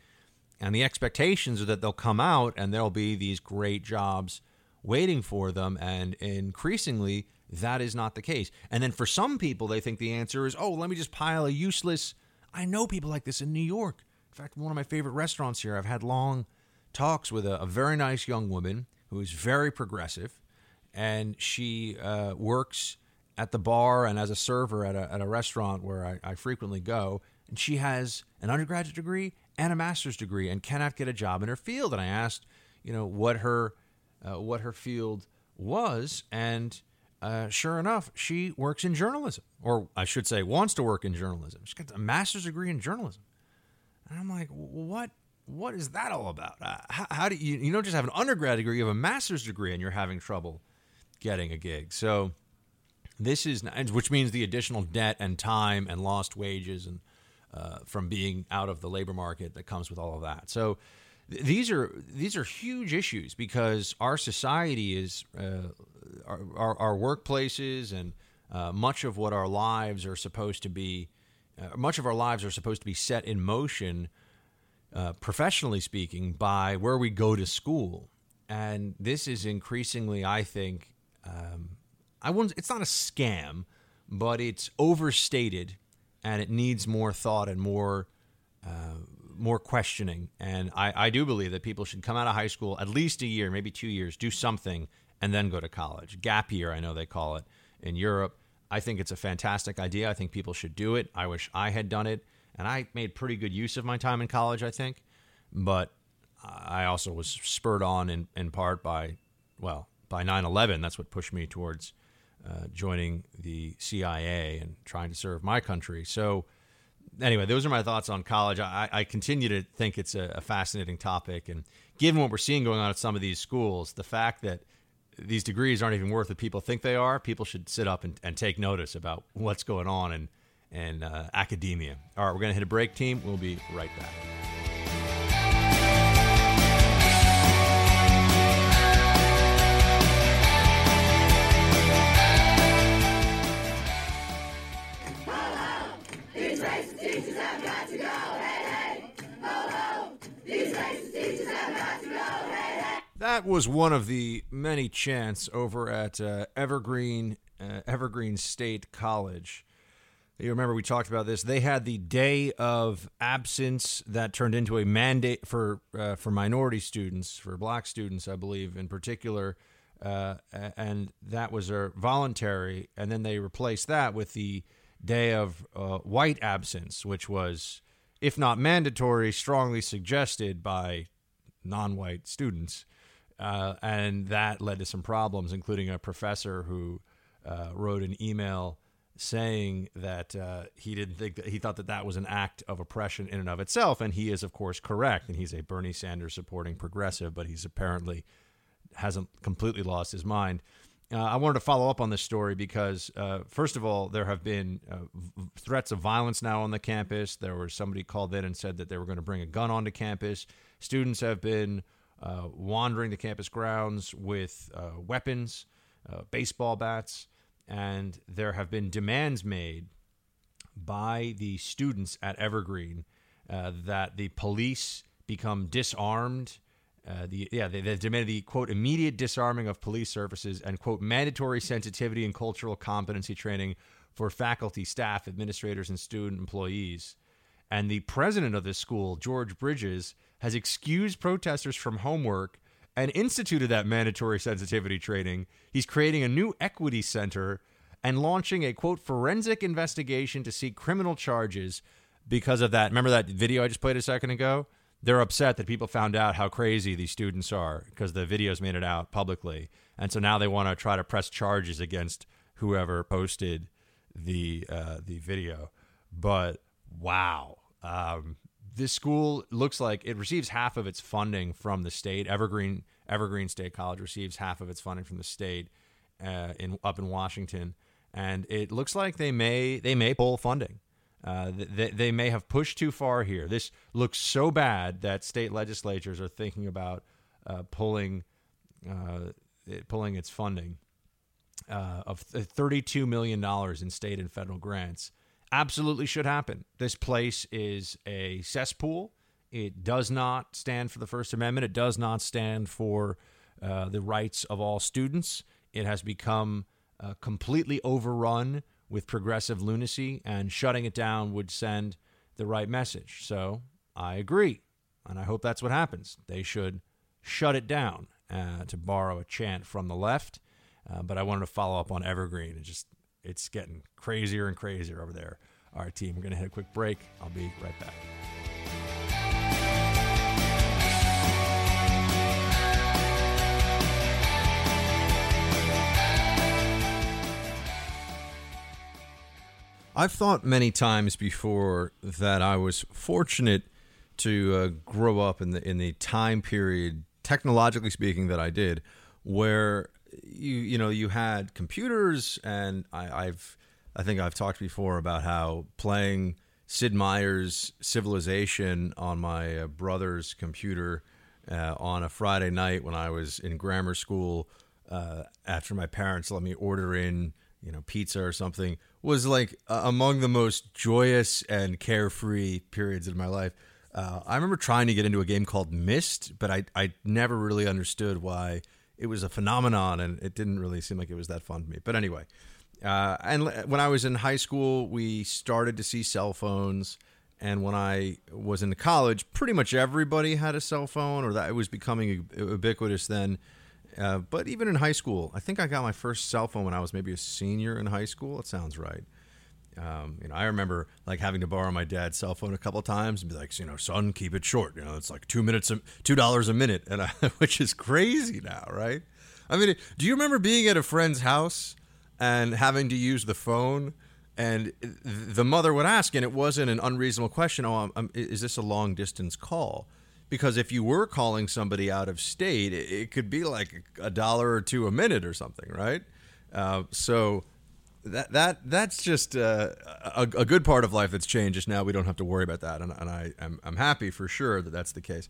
And the expectations are that they'll come out and there'll be these great jobs waiting for them. And increasingly, that is not the case. And then for some people, they think the answer is, oh, let me just pile a useless I know people like this in New York. In fact, one of my favorite restaurants here, I've had long talks with a, a very nice young woman who is very progressive, and she uh, works at the bar and as a server at a, at a restaurant where I, I frequently go. And she has an undergraduate degree and a master's degree and cannot get a job in her field. And I asked, you know, what her uh, what her field was, and uh, sure enough, she works in journalism, or I should say, wants to work in journalism. She's got a master's degree in journalism, and I'm like, what? What is that all about? Uh, how, how, do you you don't just have an undergrad degree, you have a master's degree, and you're having trouble getting a gig. So this is which means the additional debt and time and lost wages and uh, from being out of the labor market that comes with all of that. So these are these are huge issues because our society is uh, our, our, our, workplaces and uh, much of what our lives are supposed to be uh, much of our lives are supposed to be set in motion uh, professionally speaking by where we go to school and this is increasingly i think um, i wouldn't it's not a scam but it's overstated and it needs more thought and more uh, more questioning. And I, I do believe that people should come out of high school at least a year, maybe two years, do something, and then go to college. Gap year, I know they call it in Europe. I think it's a fantastic idea. I think people should do it. I wish I had done it. And I made pretty good use of my time in college, I think. But I also was spurred on in, in part by, well, by 9 11. That's what pushed me towards uh, joining the CIA and trying to serve my country. So, anyway, those are my thoughts on college. I, I continue to think it's a, a, fascinating topic, and given what we're seeing going on at some of these schools, the fact that these degrees aren't even worth what people think they are, people should sit up and, and take notice about what's going on in, in uh, academia. All right, we're going to hit a break, team. We'll be right back. That was one of the many chants over at uh, Evergreen uh, Evergreen State College. You remember we talked about this. They had the day of absence that turned into a mandate for uh, for minority students, for black students, I believe, in particular, uh, and that was a voluntary. And then they replaced that with the day of uh, white absence, which was, if not mandatory, strongly suggested by non-white students. Uh, and that led to some problems, including a professor who uh, wrote an email saying that uh, he didn't think that he thought that that was an act of oppression in and of itself. And he is, of course, correct. And he's a Bernie Sanders supporting progressive, but he's apparently hasn't completely lost his mind. Uh, I wanted to follow up on this story because, uh, first of all, there have been uh, v- threats of violence now on the campus. There was somebody called in and said that they were going to bring a gun onto campus. Students have been uh, wandering the campus grounds with uh, weapons, uh, baseball bats, and there have been demands made by the students at Evergreen uh, that the police become disarmed. Uh, the yeah they, they demanded the quote immediate disarming of police services and quote mandatory sensitivity and cultural competency training for faculty, staff, administrators, and student employees. And the president of this school, George Bridges, has excused protesters from homework and instituted that mandatory sensitivity training. He's creating a new equity center and launching a quote forensic investigation to seek criminal charges because of that. Remember that video I just played a second ago? They're upset that people found out how crazy these students are because the videos made it out publicly. And so now they want to try to press charges against whoever posted the uh, the video. But wow. Um, this school looks like it receives half of its funding from the state. Evergreen Evergreen State College receives half of its funding from the state uh, in up in Washington, and it looks like they may they may pull funding. Uh, they, they may have pushed too far here. This looks so bad that state legislatures are thinking about uh, pulling uh, pulling its funding uh, of thirty-two million dollars in state and federal grants absolutely should happen. This place is a cesspool. It does not stand for the First Amendment. It does not stand for uh, the rights of all students. It has become uh, completely overrun with progressive lunacy, and shutting it down would send the right message. So I agree. And I hope that's what happens. They should shut it down, uh, to borrow a chant from the left. Uh, but I wanted to follow up on Evergreen. and just it's getting crazier and crazier over there. Our team. We're going to hit a quick break. I'll be right back. I've thought many times before that I was fortunate to uh, grow up in the in the time period, technologically speaking, that I did, where you you know you had computers, and I, I've I think I've talked before about how playing Sid Meier's Civilization on my uh, brother's computer uh, on a Friday night when I was in grammar school uh, after my parents let me order in you know pizza or something was like uh, among the most joyous and carefree periods in my life. Uh, I remember trying to get into a game called Myst, but I I never really understood why it was a phenomenon, and it didn't really seem like it was that fun to me. But anyway, uh, and when I was in high school, we started to see cell phones. And when I was in college, pretty much everybody had a cell phone, or that it was becoming ubiquitous then. Uh, but even in high school, I think I got my first cell phone when I was maybe a senior in high school. It sounds right. Um, you know, I remember like having to borrow my dad's cell phone a couple times and be like, you know, son, keep it short. You know, it's like two minutes, two dollars a minute, and I, which is crazy now, right? I mean, do you remember being at a friend's house and having to use the phone? And the mother would ask, and it wasn't an unreasonable question. Oh, I'm, I'm, is this a long distance call? because if you were calling somebody out of state, it, it could be like a dollar or two a minute or something, right? Uh, so that that that's just uh, a, a, good part of life that's changed. Just now, we don't have to worry about that, and, and I am I'm happy for sure that that's the case.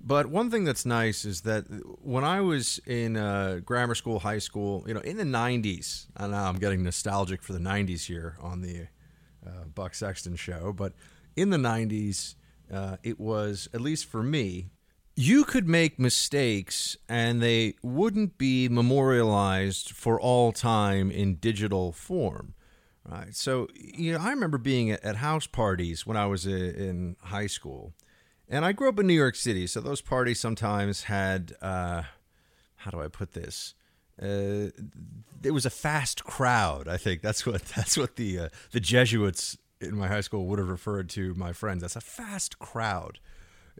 But one thing that's nice is that when I was in uh, grammar school, high school, you know, in the '90s, and now I'm getting nostalgic for the '90s here on the uh, Buck Sexton show, but in the '90s uh, it was, at least for me, you could make mistakes and they wouldn't be memorialized for all time in digital form. Right. So, you know, I remember being at, house parties when I was in high school. And I grew up in New York City. So those parties sometimes had, uh, how do I put this? Uh, it was a fast crowd. I think that's what that's what the uh, the Jesuits in my high school would have referred to my friends That's a fast crowd.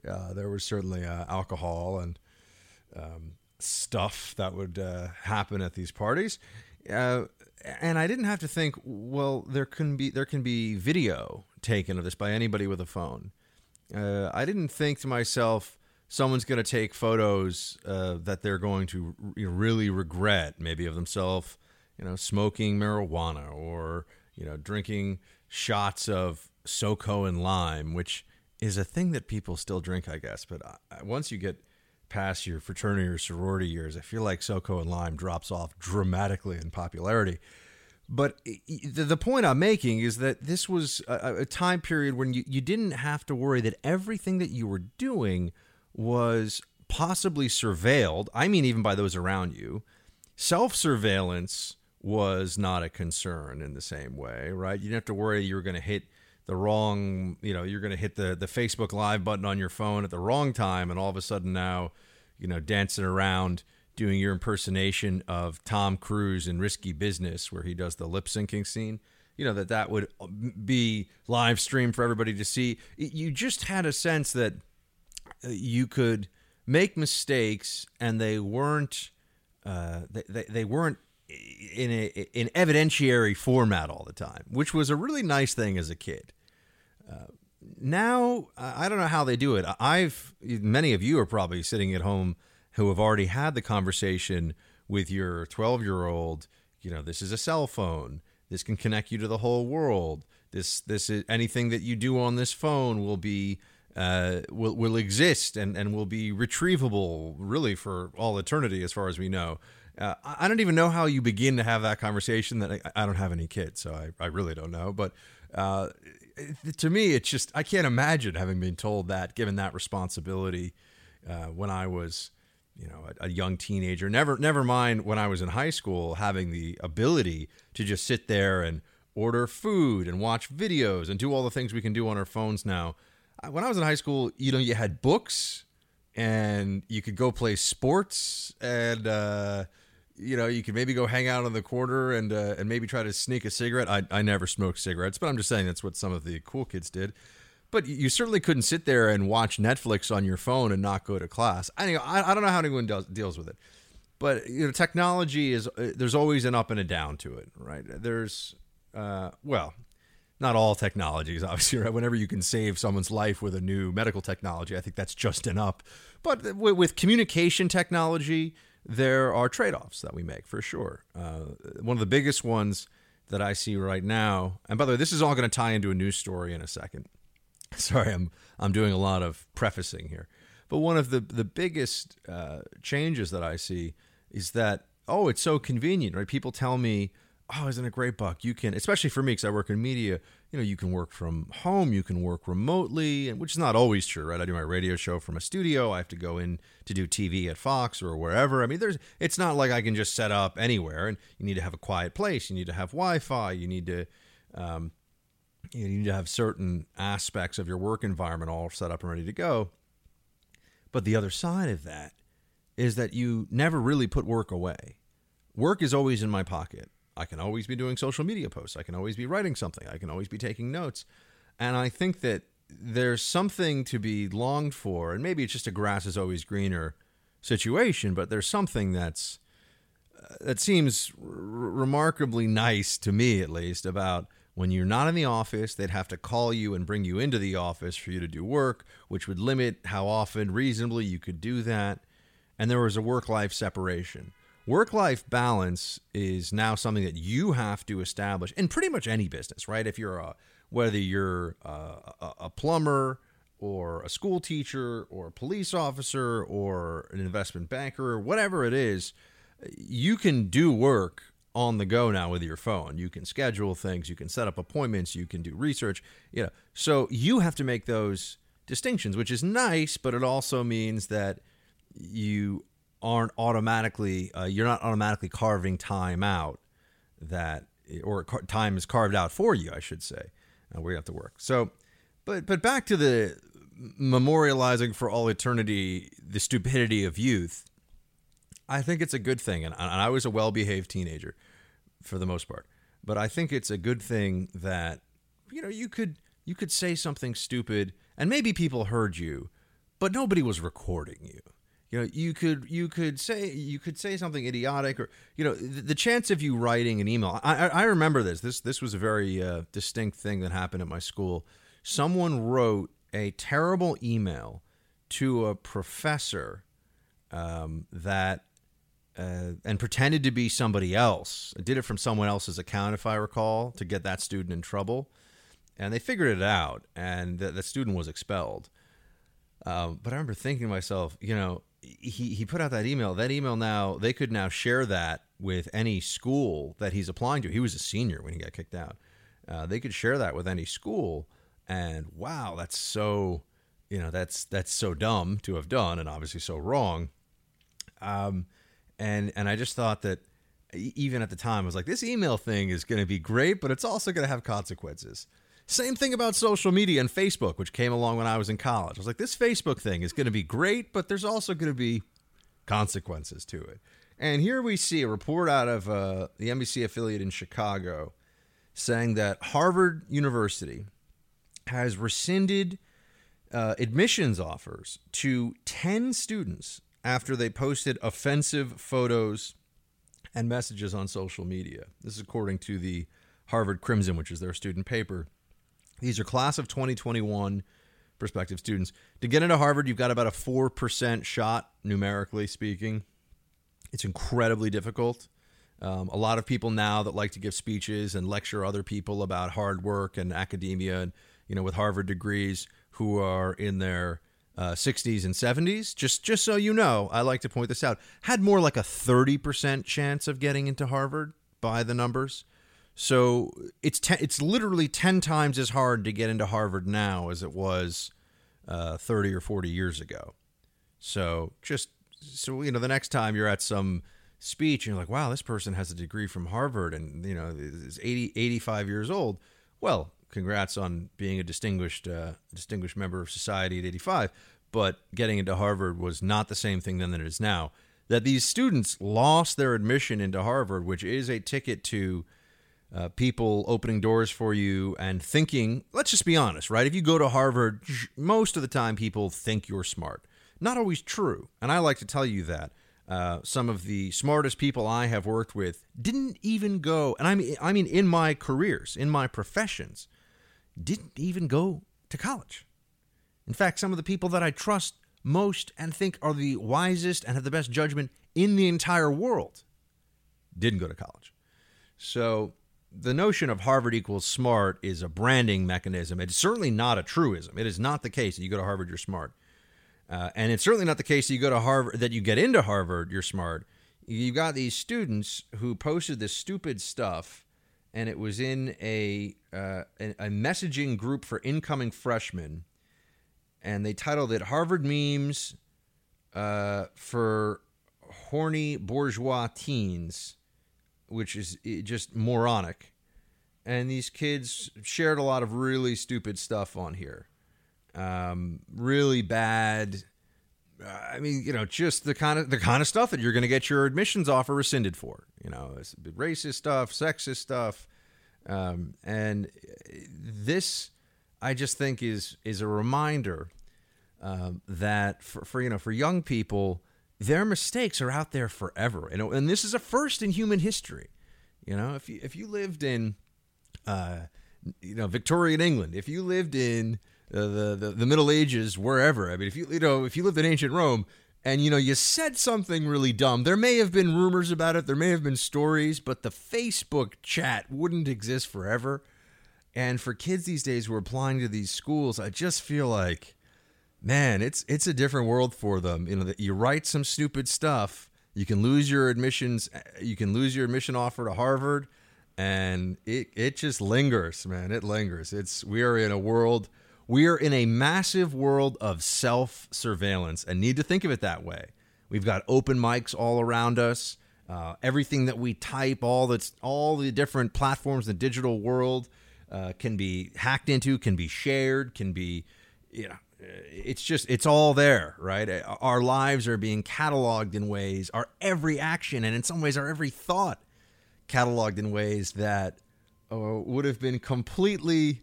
Uh, there was certainly uh, alcohol and um, stuff that would uh, happen at these parties, uh, and I didn't have to think. Well, there can be there can be video taken of this by anybody with a phone. Uh, I didn't think to myself, someone's going to take photos uh, that they're going to really regret, maybe of themselves, you know, smoking marijuana or you know drinking shots of SoCo and lime, which is a thing that people still drink, I guess. But uh, once you get past your fraternity or sorority years, I feel like SoCo and lime drops off dramatically in popularity. But the point I'm making is that this was a, time period when you, you didn't have to worry that everything that you were doing was possibly surveilled. I mean, even by those around you. Self surveillance was not a concern in the same way, right? You didn't have to worry you were going to hit the wrong, you know, you're going to hit the the Facebook Live button on your phone at the wrong time, and all of a sudden now, you know, dancing around doing your impersonation of Tom Cruise in Risky Business, where he does the lip syncing scene. You know that that would be live streamed for everybody to see. You just had a sense that uh, you could make mistakes, and they weren't. Uh, they, they, they weren't in a in evidentiary format all the time, which was a really nice thing as a kid. Uh, now I don't know how they do it. I've many of you are probably sitting at home who have already had the conversation with your 12 year old. You know, this is a cell phone. This can connect you to the whole world. This this is anything that you do on this phone will be uh, will will exist and and will be retrievable really for all eternity as far as we know. Uh, I don't even know how you begin to have that conversation. That I, I don't have any kids, so I, I really don't know. But uh, to me, it's just I can't imagine having been told that, given that responsibility uh, when I was, you know, a, a, young teenager. Never, never mind when I was in high school, having the ability to just sit there and order food and watch videos and do all the things we can do on our phones now. When I was in high school, you know, you had books and you could go play sports and uh, you know you could maybe go hang out on the corner and uh, and maybe try to sneak a cigarette. I I never smoked cigarettes, but I'm just saying that's what some of the cool kids did. But you certainly couldn't sit there and watch Netflix on your phone and not go to class. I I, I don't know how anyone does, deals with it, but you know, technology is uh, there's always an up and a down to it, right? There's uh, well, not all technologies, obviously, right? Whenever you can save someone's life with a new medical technology, I think that's just an up. But with, with communication technology, there are trade offs that we make for sure. Uh, one of the biggest ones that I see right now, and by the way, this is all going to tie into a news story in a second. Sorry, I'm I'm doing a lot of prefacing here, but one of the the biggest uh, changes that I see is that oh, it's so convenient, right? People tell me, oh, isn't it great, Buck? You can, especially for me, because I work in media. You know, you can work from home, you can work remotely, and which is not always true, right? I do my radio show from a studio. I have to go in to do TV at Fox or wherever. I mean, there's it's not like I can just set up anywhere, and you need to have a quiet place. You need to have Wi-Fi. You need to. Um, you need to have certain aspects of your work environment all set up and ready to go. But the other side of that is that you never really put work away. Work is always in my pocket. I can always be doing social media posts. I can always be writing something. I can always be taking notes. And I think that there's something to be longed for. And maybe it's just a grass is always greener situation, but there's something that's uh, that seems r- remarkably nice to me at least about when you're not in the office, they'd have to call you and bring you into the office for you to do work, which would limit how often reasonably you could do that. And there was a work life separation. Work life balance is now something that you have to establish in pretty much any business, right? If you're a, whether you're a, a, plumber or a school teacher or a police officer or an investment banker or whatever it is, you can do work on the go now with your phone. You can schedule things, you can set up appointments, you can do research. You know, so you have to make those distinctions, which is nice, but it also means that you aren't automatically uh, you're not automatically carving time out that or car- time is carved out for you, I should say. Uh, where you have to work. So, but but back to the memorializing for all eternity the stupidity of youth. I think it's a good thing, and, and I was a well-behaved teenager for the most part. But I think it's a good thing that you know you could you could say something stupid, and maybe people heard you, but nobody was recording you. You know, you could you could say you could say something idiotic, or you know, the, the chance of you writing an email. I, I, I remember this. This this was a very uh, distinct thing that happened at my school. Someone wrote a terrible email to a professor um, that uh, and pretended to be somebody else. Did it from someone else's account, if I recall, to get that student in trouble. And they figured it out, and the, the student was expelled. Um, but I remember thinking to myself, you know, he, he put out that email. That email now, they could now share that with any school that he's applying to. He was a senior when he got kicked out. Uh, they could share that with any school. And wow, that's so, you know, that's that's so dumb to have done, and obviously so wrong. Um, and and I just thought that even at the time, I was like, this email thing is going to be great, but it's also going to have consequences. Same thing about social media and Facebook, which came along when I was in college. I was like, this Facebook thing is going to be great, but there's also going to be consequences to it. And here we see a report out of uh, the NBC affiliate in Chicago saying that Harvard University has rescinded uh, admissions offers to 10 students after they posted offensive photos and messages on social media. This is according to the Harvard Crimson, which is their student paper. These are class of 2021 prospective students. To get into Harvard, you've got about a 4% shot, numerically speaking. It's incredibly difficult. Um, a lot of people now that like to give speeches and lecture other people about hard work and academia, and you know, with Harvard degrees, who are in their uh, 60s and 70s. Just just so you know, I like to point this out. Had more like a 30% chance of getting into Harvard by the numbers. So it's ten, it's literally 10 times as hard to get into Harvard now as it was uh, 30 or 40 years ago. So just so you know, the next time you're at some speech, and you're like, wow, this person has a degree from Harvard and, you know, is 80, 85 years old. Well, congrats on being a distinguished, uh, distinguished member of society at 85. But getting into Harvard was not the same thing then that it is now. That these students lost their admission into Harvard, which is a ticket to uh, people opening doors for you and thinking, let's just be honest, right? If you go to Harvard, most of the time people think you're smart. Not always true. And I like to tell you that. Uh, some of the smartest people I have worked with didn't even go, and I mean, I mean, in my careers, in my professions, didn't even go to college. In fact, some of the people that I trust most and think are the wisest and have the best judgment in the entire world didn't go to college. So the notion of Harvard equals smart is a branding mechanism. It's certainly not a truism. It is not the case that you go to Harvard, you're smart. Uh, and it's certainly not the case that you go to Harvard, that you get into Harvard, you're smart. You got these students who posted this stupid stuff, and it was in a, uh, a messaging group for incoming freshmen, and they titled it "Harvard Memes uh, for Horny Bourgeois Teens," which is just moronic. And these kids shared a lot of really stupid stuff on here um, really bad. I mean, you know, just the kind of the kind of stuff that you're going to get your admissions offer rescinded for. You know, it's racist stuff, sexist stuff, um, and this, I just think is is a reminder um, that for, for you know for young people, their mistakes are out there forever, and and this is a first in human history. You know, if you if you lived in, uh, you know, Victorian England, if you lived in the, the the Middle Ages, wherever. I mean, if you you know if you lived in ancient Rome and you know you said something really dumb, there may have been rumors about it, there may have been stories, but the Facebook chat wouldn't exist forever. And for kids these days who are applying to these schools, I just feel like, man, it's it's a different world for them. You know, you write some stupid stuff, you can lose your admissions, you can lose your admission offer to Harvard, and it it just lingers, man. It lingers. It's we are in a world we are in a massive world of self surveillance and need to think of it that way. We've got open mics all around us. Uh, everything that we type, all that's all the different platforms, the digital world, uh, can be hacked into, can be shared, can be, you know, it's just it's all there, right? Our lives are being cataloged in ways, our every action, and in some ways, our every thought, cataloged in ways that uh, would have been completely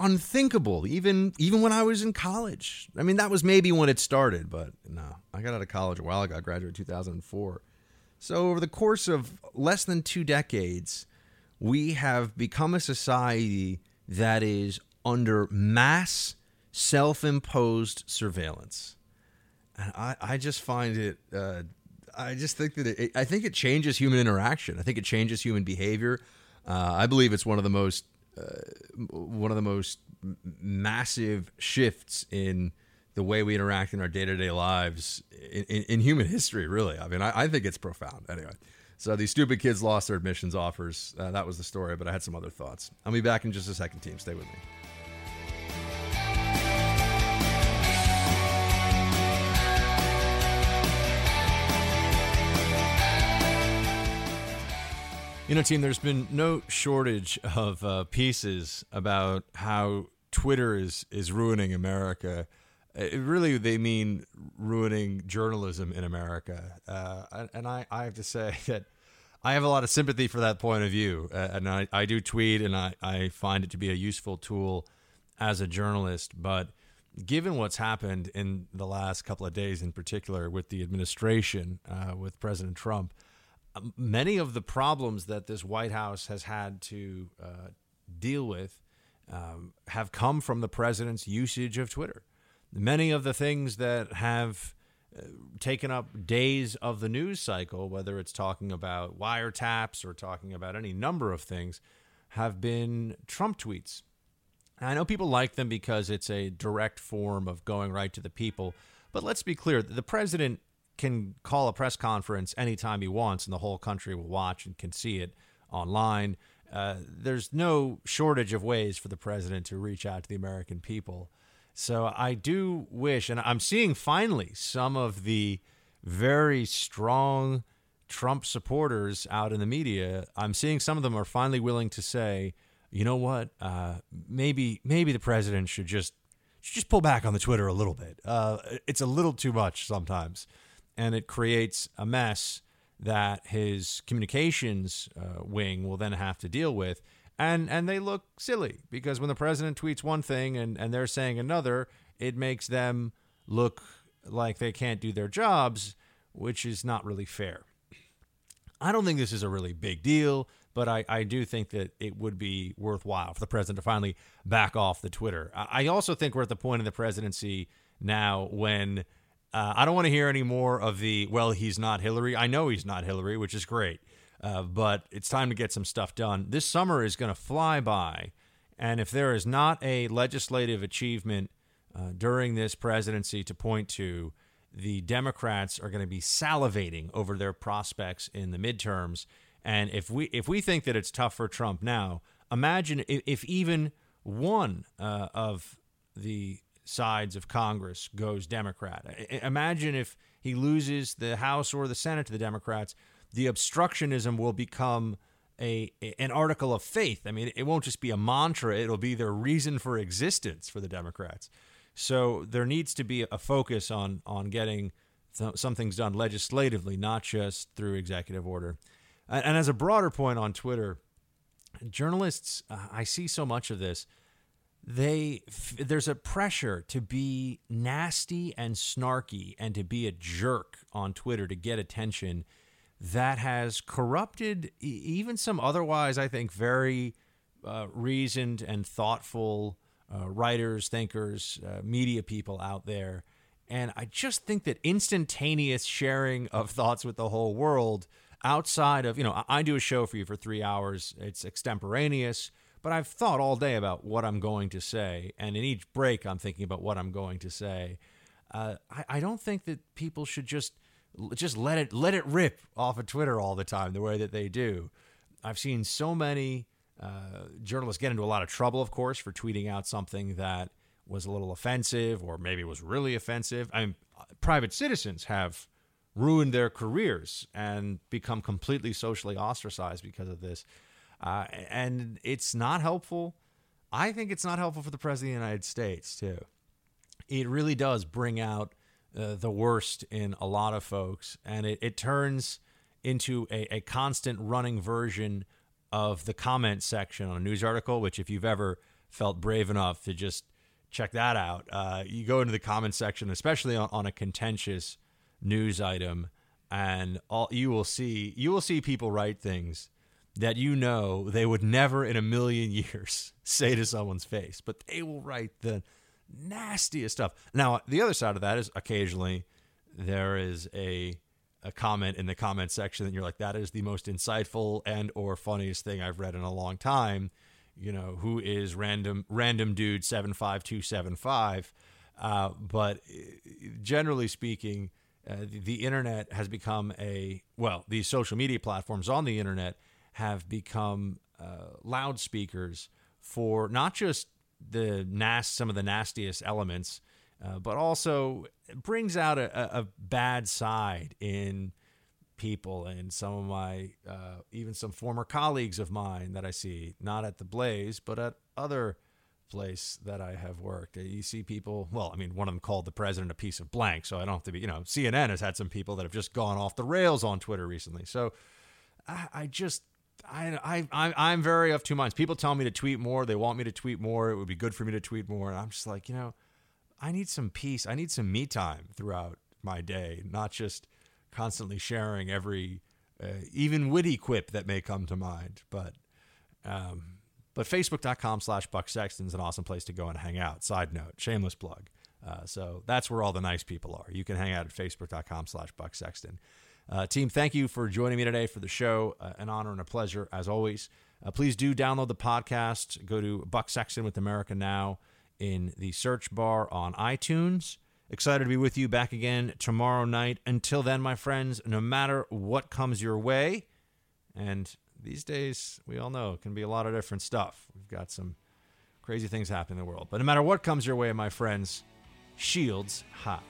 unthinkable even even when I was in college. I mean, that was maybe when it started, but no, I got out of college a while ago. I graduated 2004. So over the course of less than two decades, we have become a society that is under mass self-imposed surveillance, and I, I just find it. Uh, I just think that it, I think it changes human interaction. I think it changes human behavior. Uh, I believe it's one of the most uh, one of the most massive shifts in the way we interact in our day-to-day lives in, in, in human history really i mean I, I, think it's profound anyway so these stupid kids lost their admissions offers uh, that was the story but i had some other thoughts i'll be back in just a second team stay with me You know, team, there's been no shortage of uh, pieces about how Twitter is is ruining America. It really, they mean ruining journalism in America. Uh, and I, I have to say that I have a lot of sympathy for that point of view. Uh, and I, I do tweet, and I, I find it to be a useful tool as a journalist. But given what's happened in the last couple of days, in particular with the administration, uh, with President Trump, many of the problems that this White House has had to uh, deal with um, have come from the president's usage of Twitter. Many of the things that have uh, taken up days of the news cycle, whether it's talking about wiretaps or talking about any number of things, have been Trump tweets. I know people like them because it's a direct form of going right to the people. But let's be clear the president can call a press conference anytime he wants, and the whole country will watch and can see it online. Uh, there's no shortage of ways for the president to reach out to the American people. So I do wish, and I'm seeing finally some of the very strong Trump supporters out in the media, I'm seeing some of them are finally willing to say, you know what, uh, maybe maybe the president should just should just pull back on the Twitter a little bit. Uh, it's a little too much sometimes, and it creates a mess that his communications uh, wing will then have to deal with. And and they look silly because when the president tweets one thing and, and they're saying another, it makes them look like they can't do their jobs, which is not really fair. I don't think this is a really big deal, but I, I do think that it would be worthwhile for the president to finally back off the Twitter. I also think we're at the point in the presidency now when uh, I don't want to hear any more of the, well, he's not Hillary. I know he's not Hillary, which is great, uh, but it's time to get some stuff done. This summer is going to fly by. And if there is not a legislative achievement uh, during this presidency to point to, the Democrats are going to be salivating over their prospects in the midterms. And if we if we think that it's tough for Trump now, imagine if, if even one uh, of the sides of Congress goes Democrat. Imagine if he loses the House or the Senate to the Democrats, the obstructionism will become a an article of faith. I mean, it won't just be a mantra; it'll be their reason for existence for the Democrats. So there needs to be a focus on on getting th- some things done legislatively, not just through executive order. And, and as a broader point on Twitter, journalists, uh, I see so much of this. They there's a pressure to be nasty and snarky and to be a jerk on Twitter to get attention that has corrupted even some otherwise, I think, very uh, reasoned and thoughtful uh, writers, thinkers, uh, media people out there. And I just think that instantaneous sharing of thoughts with the whole world outside of, you know, I do a show for you for three hours, it's extemporaneous, but I've thought all day about what I'm going to say. And in each break, I'm thinking about what I'm going to say. Uh, I, I don't think that people should just just let it let it rip off of Twitter all the time the way that they do. I've seen so many uh, journalists get into a lot of trouble, of course, for tweeting out something that was a little offensive or maybe was really offensive. I mean, private citizens have ruined their careers and become completely socially ostracized because of this. Uh, and it's not helpful. I think it's not helpful for the President of the United States, too. It really does bring out uh, the worst in a lot of folks, and it, it turns into a, a constant running version of the comment section on a news article, which if you've ever felt brave enough to just check that out, uh, you go into the comment section, especially on, on a contentious news item, and all you will see you will see people write things that you know they would never in a million years say to someone's face, but they will write the nastiest stuff. Now, the other side of that is occasionally there is a a comment in the comment section and you're like that is the most insightful and or funniest thing I've read in a long time you know who is random random dude 75275 uh, but uh, generally speaking uh, the, the, internet has become a well these social media platforms on the internet have become uh, loudspeakers for not just the nas some of the nastiest elements uh, but also brings out a, a, bad side in people and some of my uh, even some former colleagues of mine that I see not at the Blaze but at other place that I have worked. You see people. Well, I mean, one of them called the president a piece of blank, so I don't have to be. You know, CNN has had some people that have just gone off the rails on Twitter recently. So I, I just I, I, I'm very of two minds. People tell me to tweet more. They want me to tweet more. It would be good for me to tweet more. And I'm just like, you know, I need some peace. I need some me time throughout my day, not just constantly sharing every uh, even witty quip that may come to mind. But um, but facebook.com slash Buck Sexton is an awesome place to go and hang out. Side note, shameless plug. Uh, so that's where all the nice people are. You can hang out at facebook.com slash Buck Sexton. Uh, team, thank you for joining me today for the show. Uh, an honor and a pleasure, as always. Uh, please do download the podcast. Go to Buck Sexton with America Now in the search bar on iTunes. Excited to be with you back again tomorrow night. Until then, my friends, no matter what comes your way, and these days, we all know, it can be a lot of different stuff. We've got some crazy things happening in the world. But no matter what comes your way, my friends, shields high.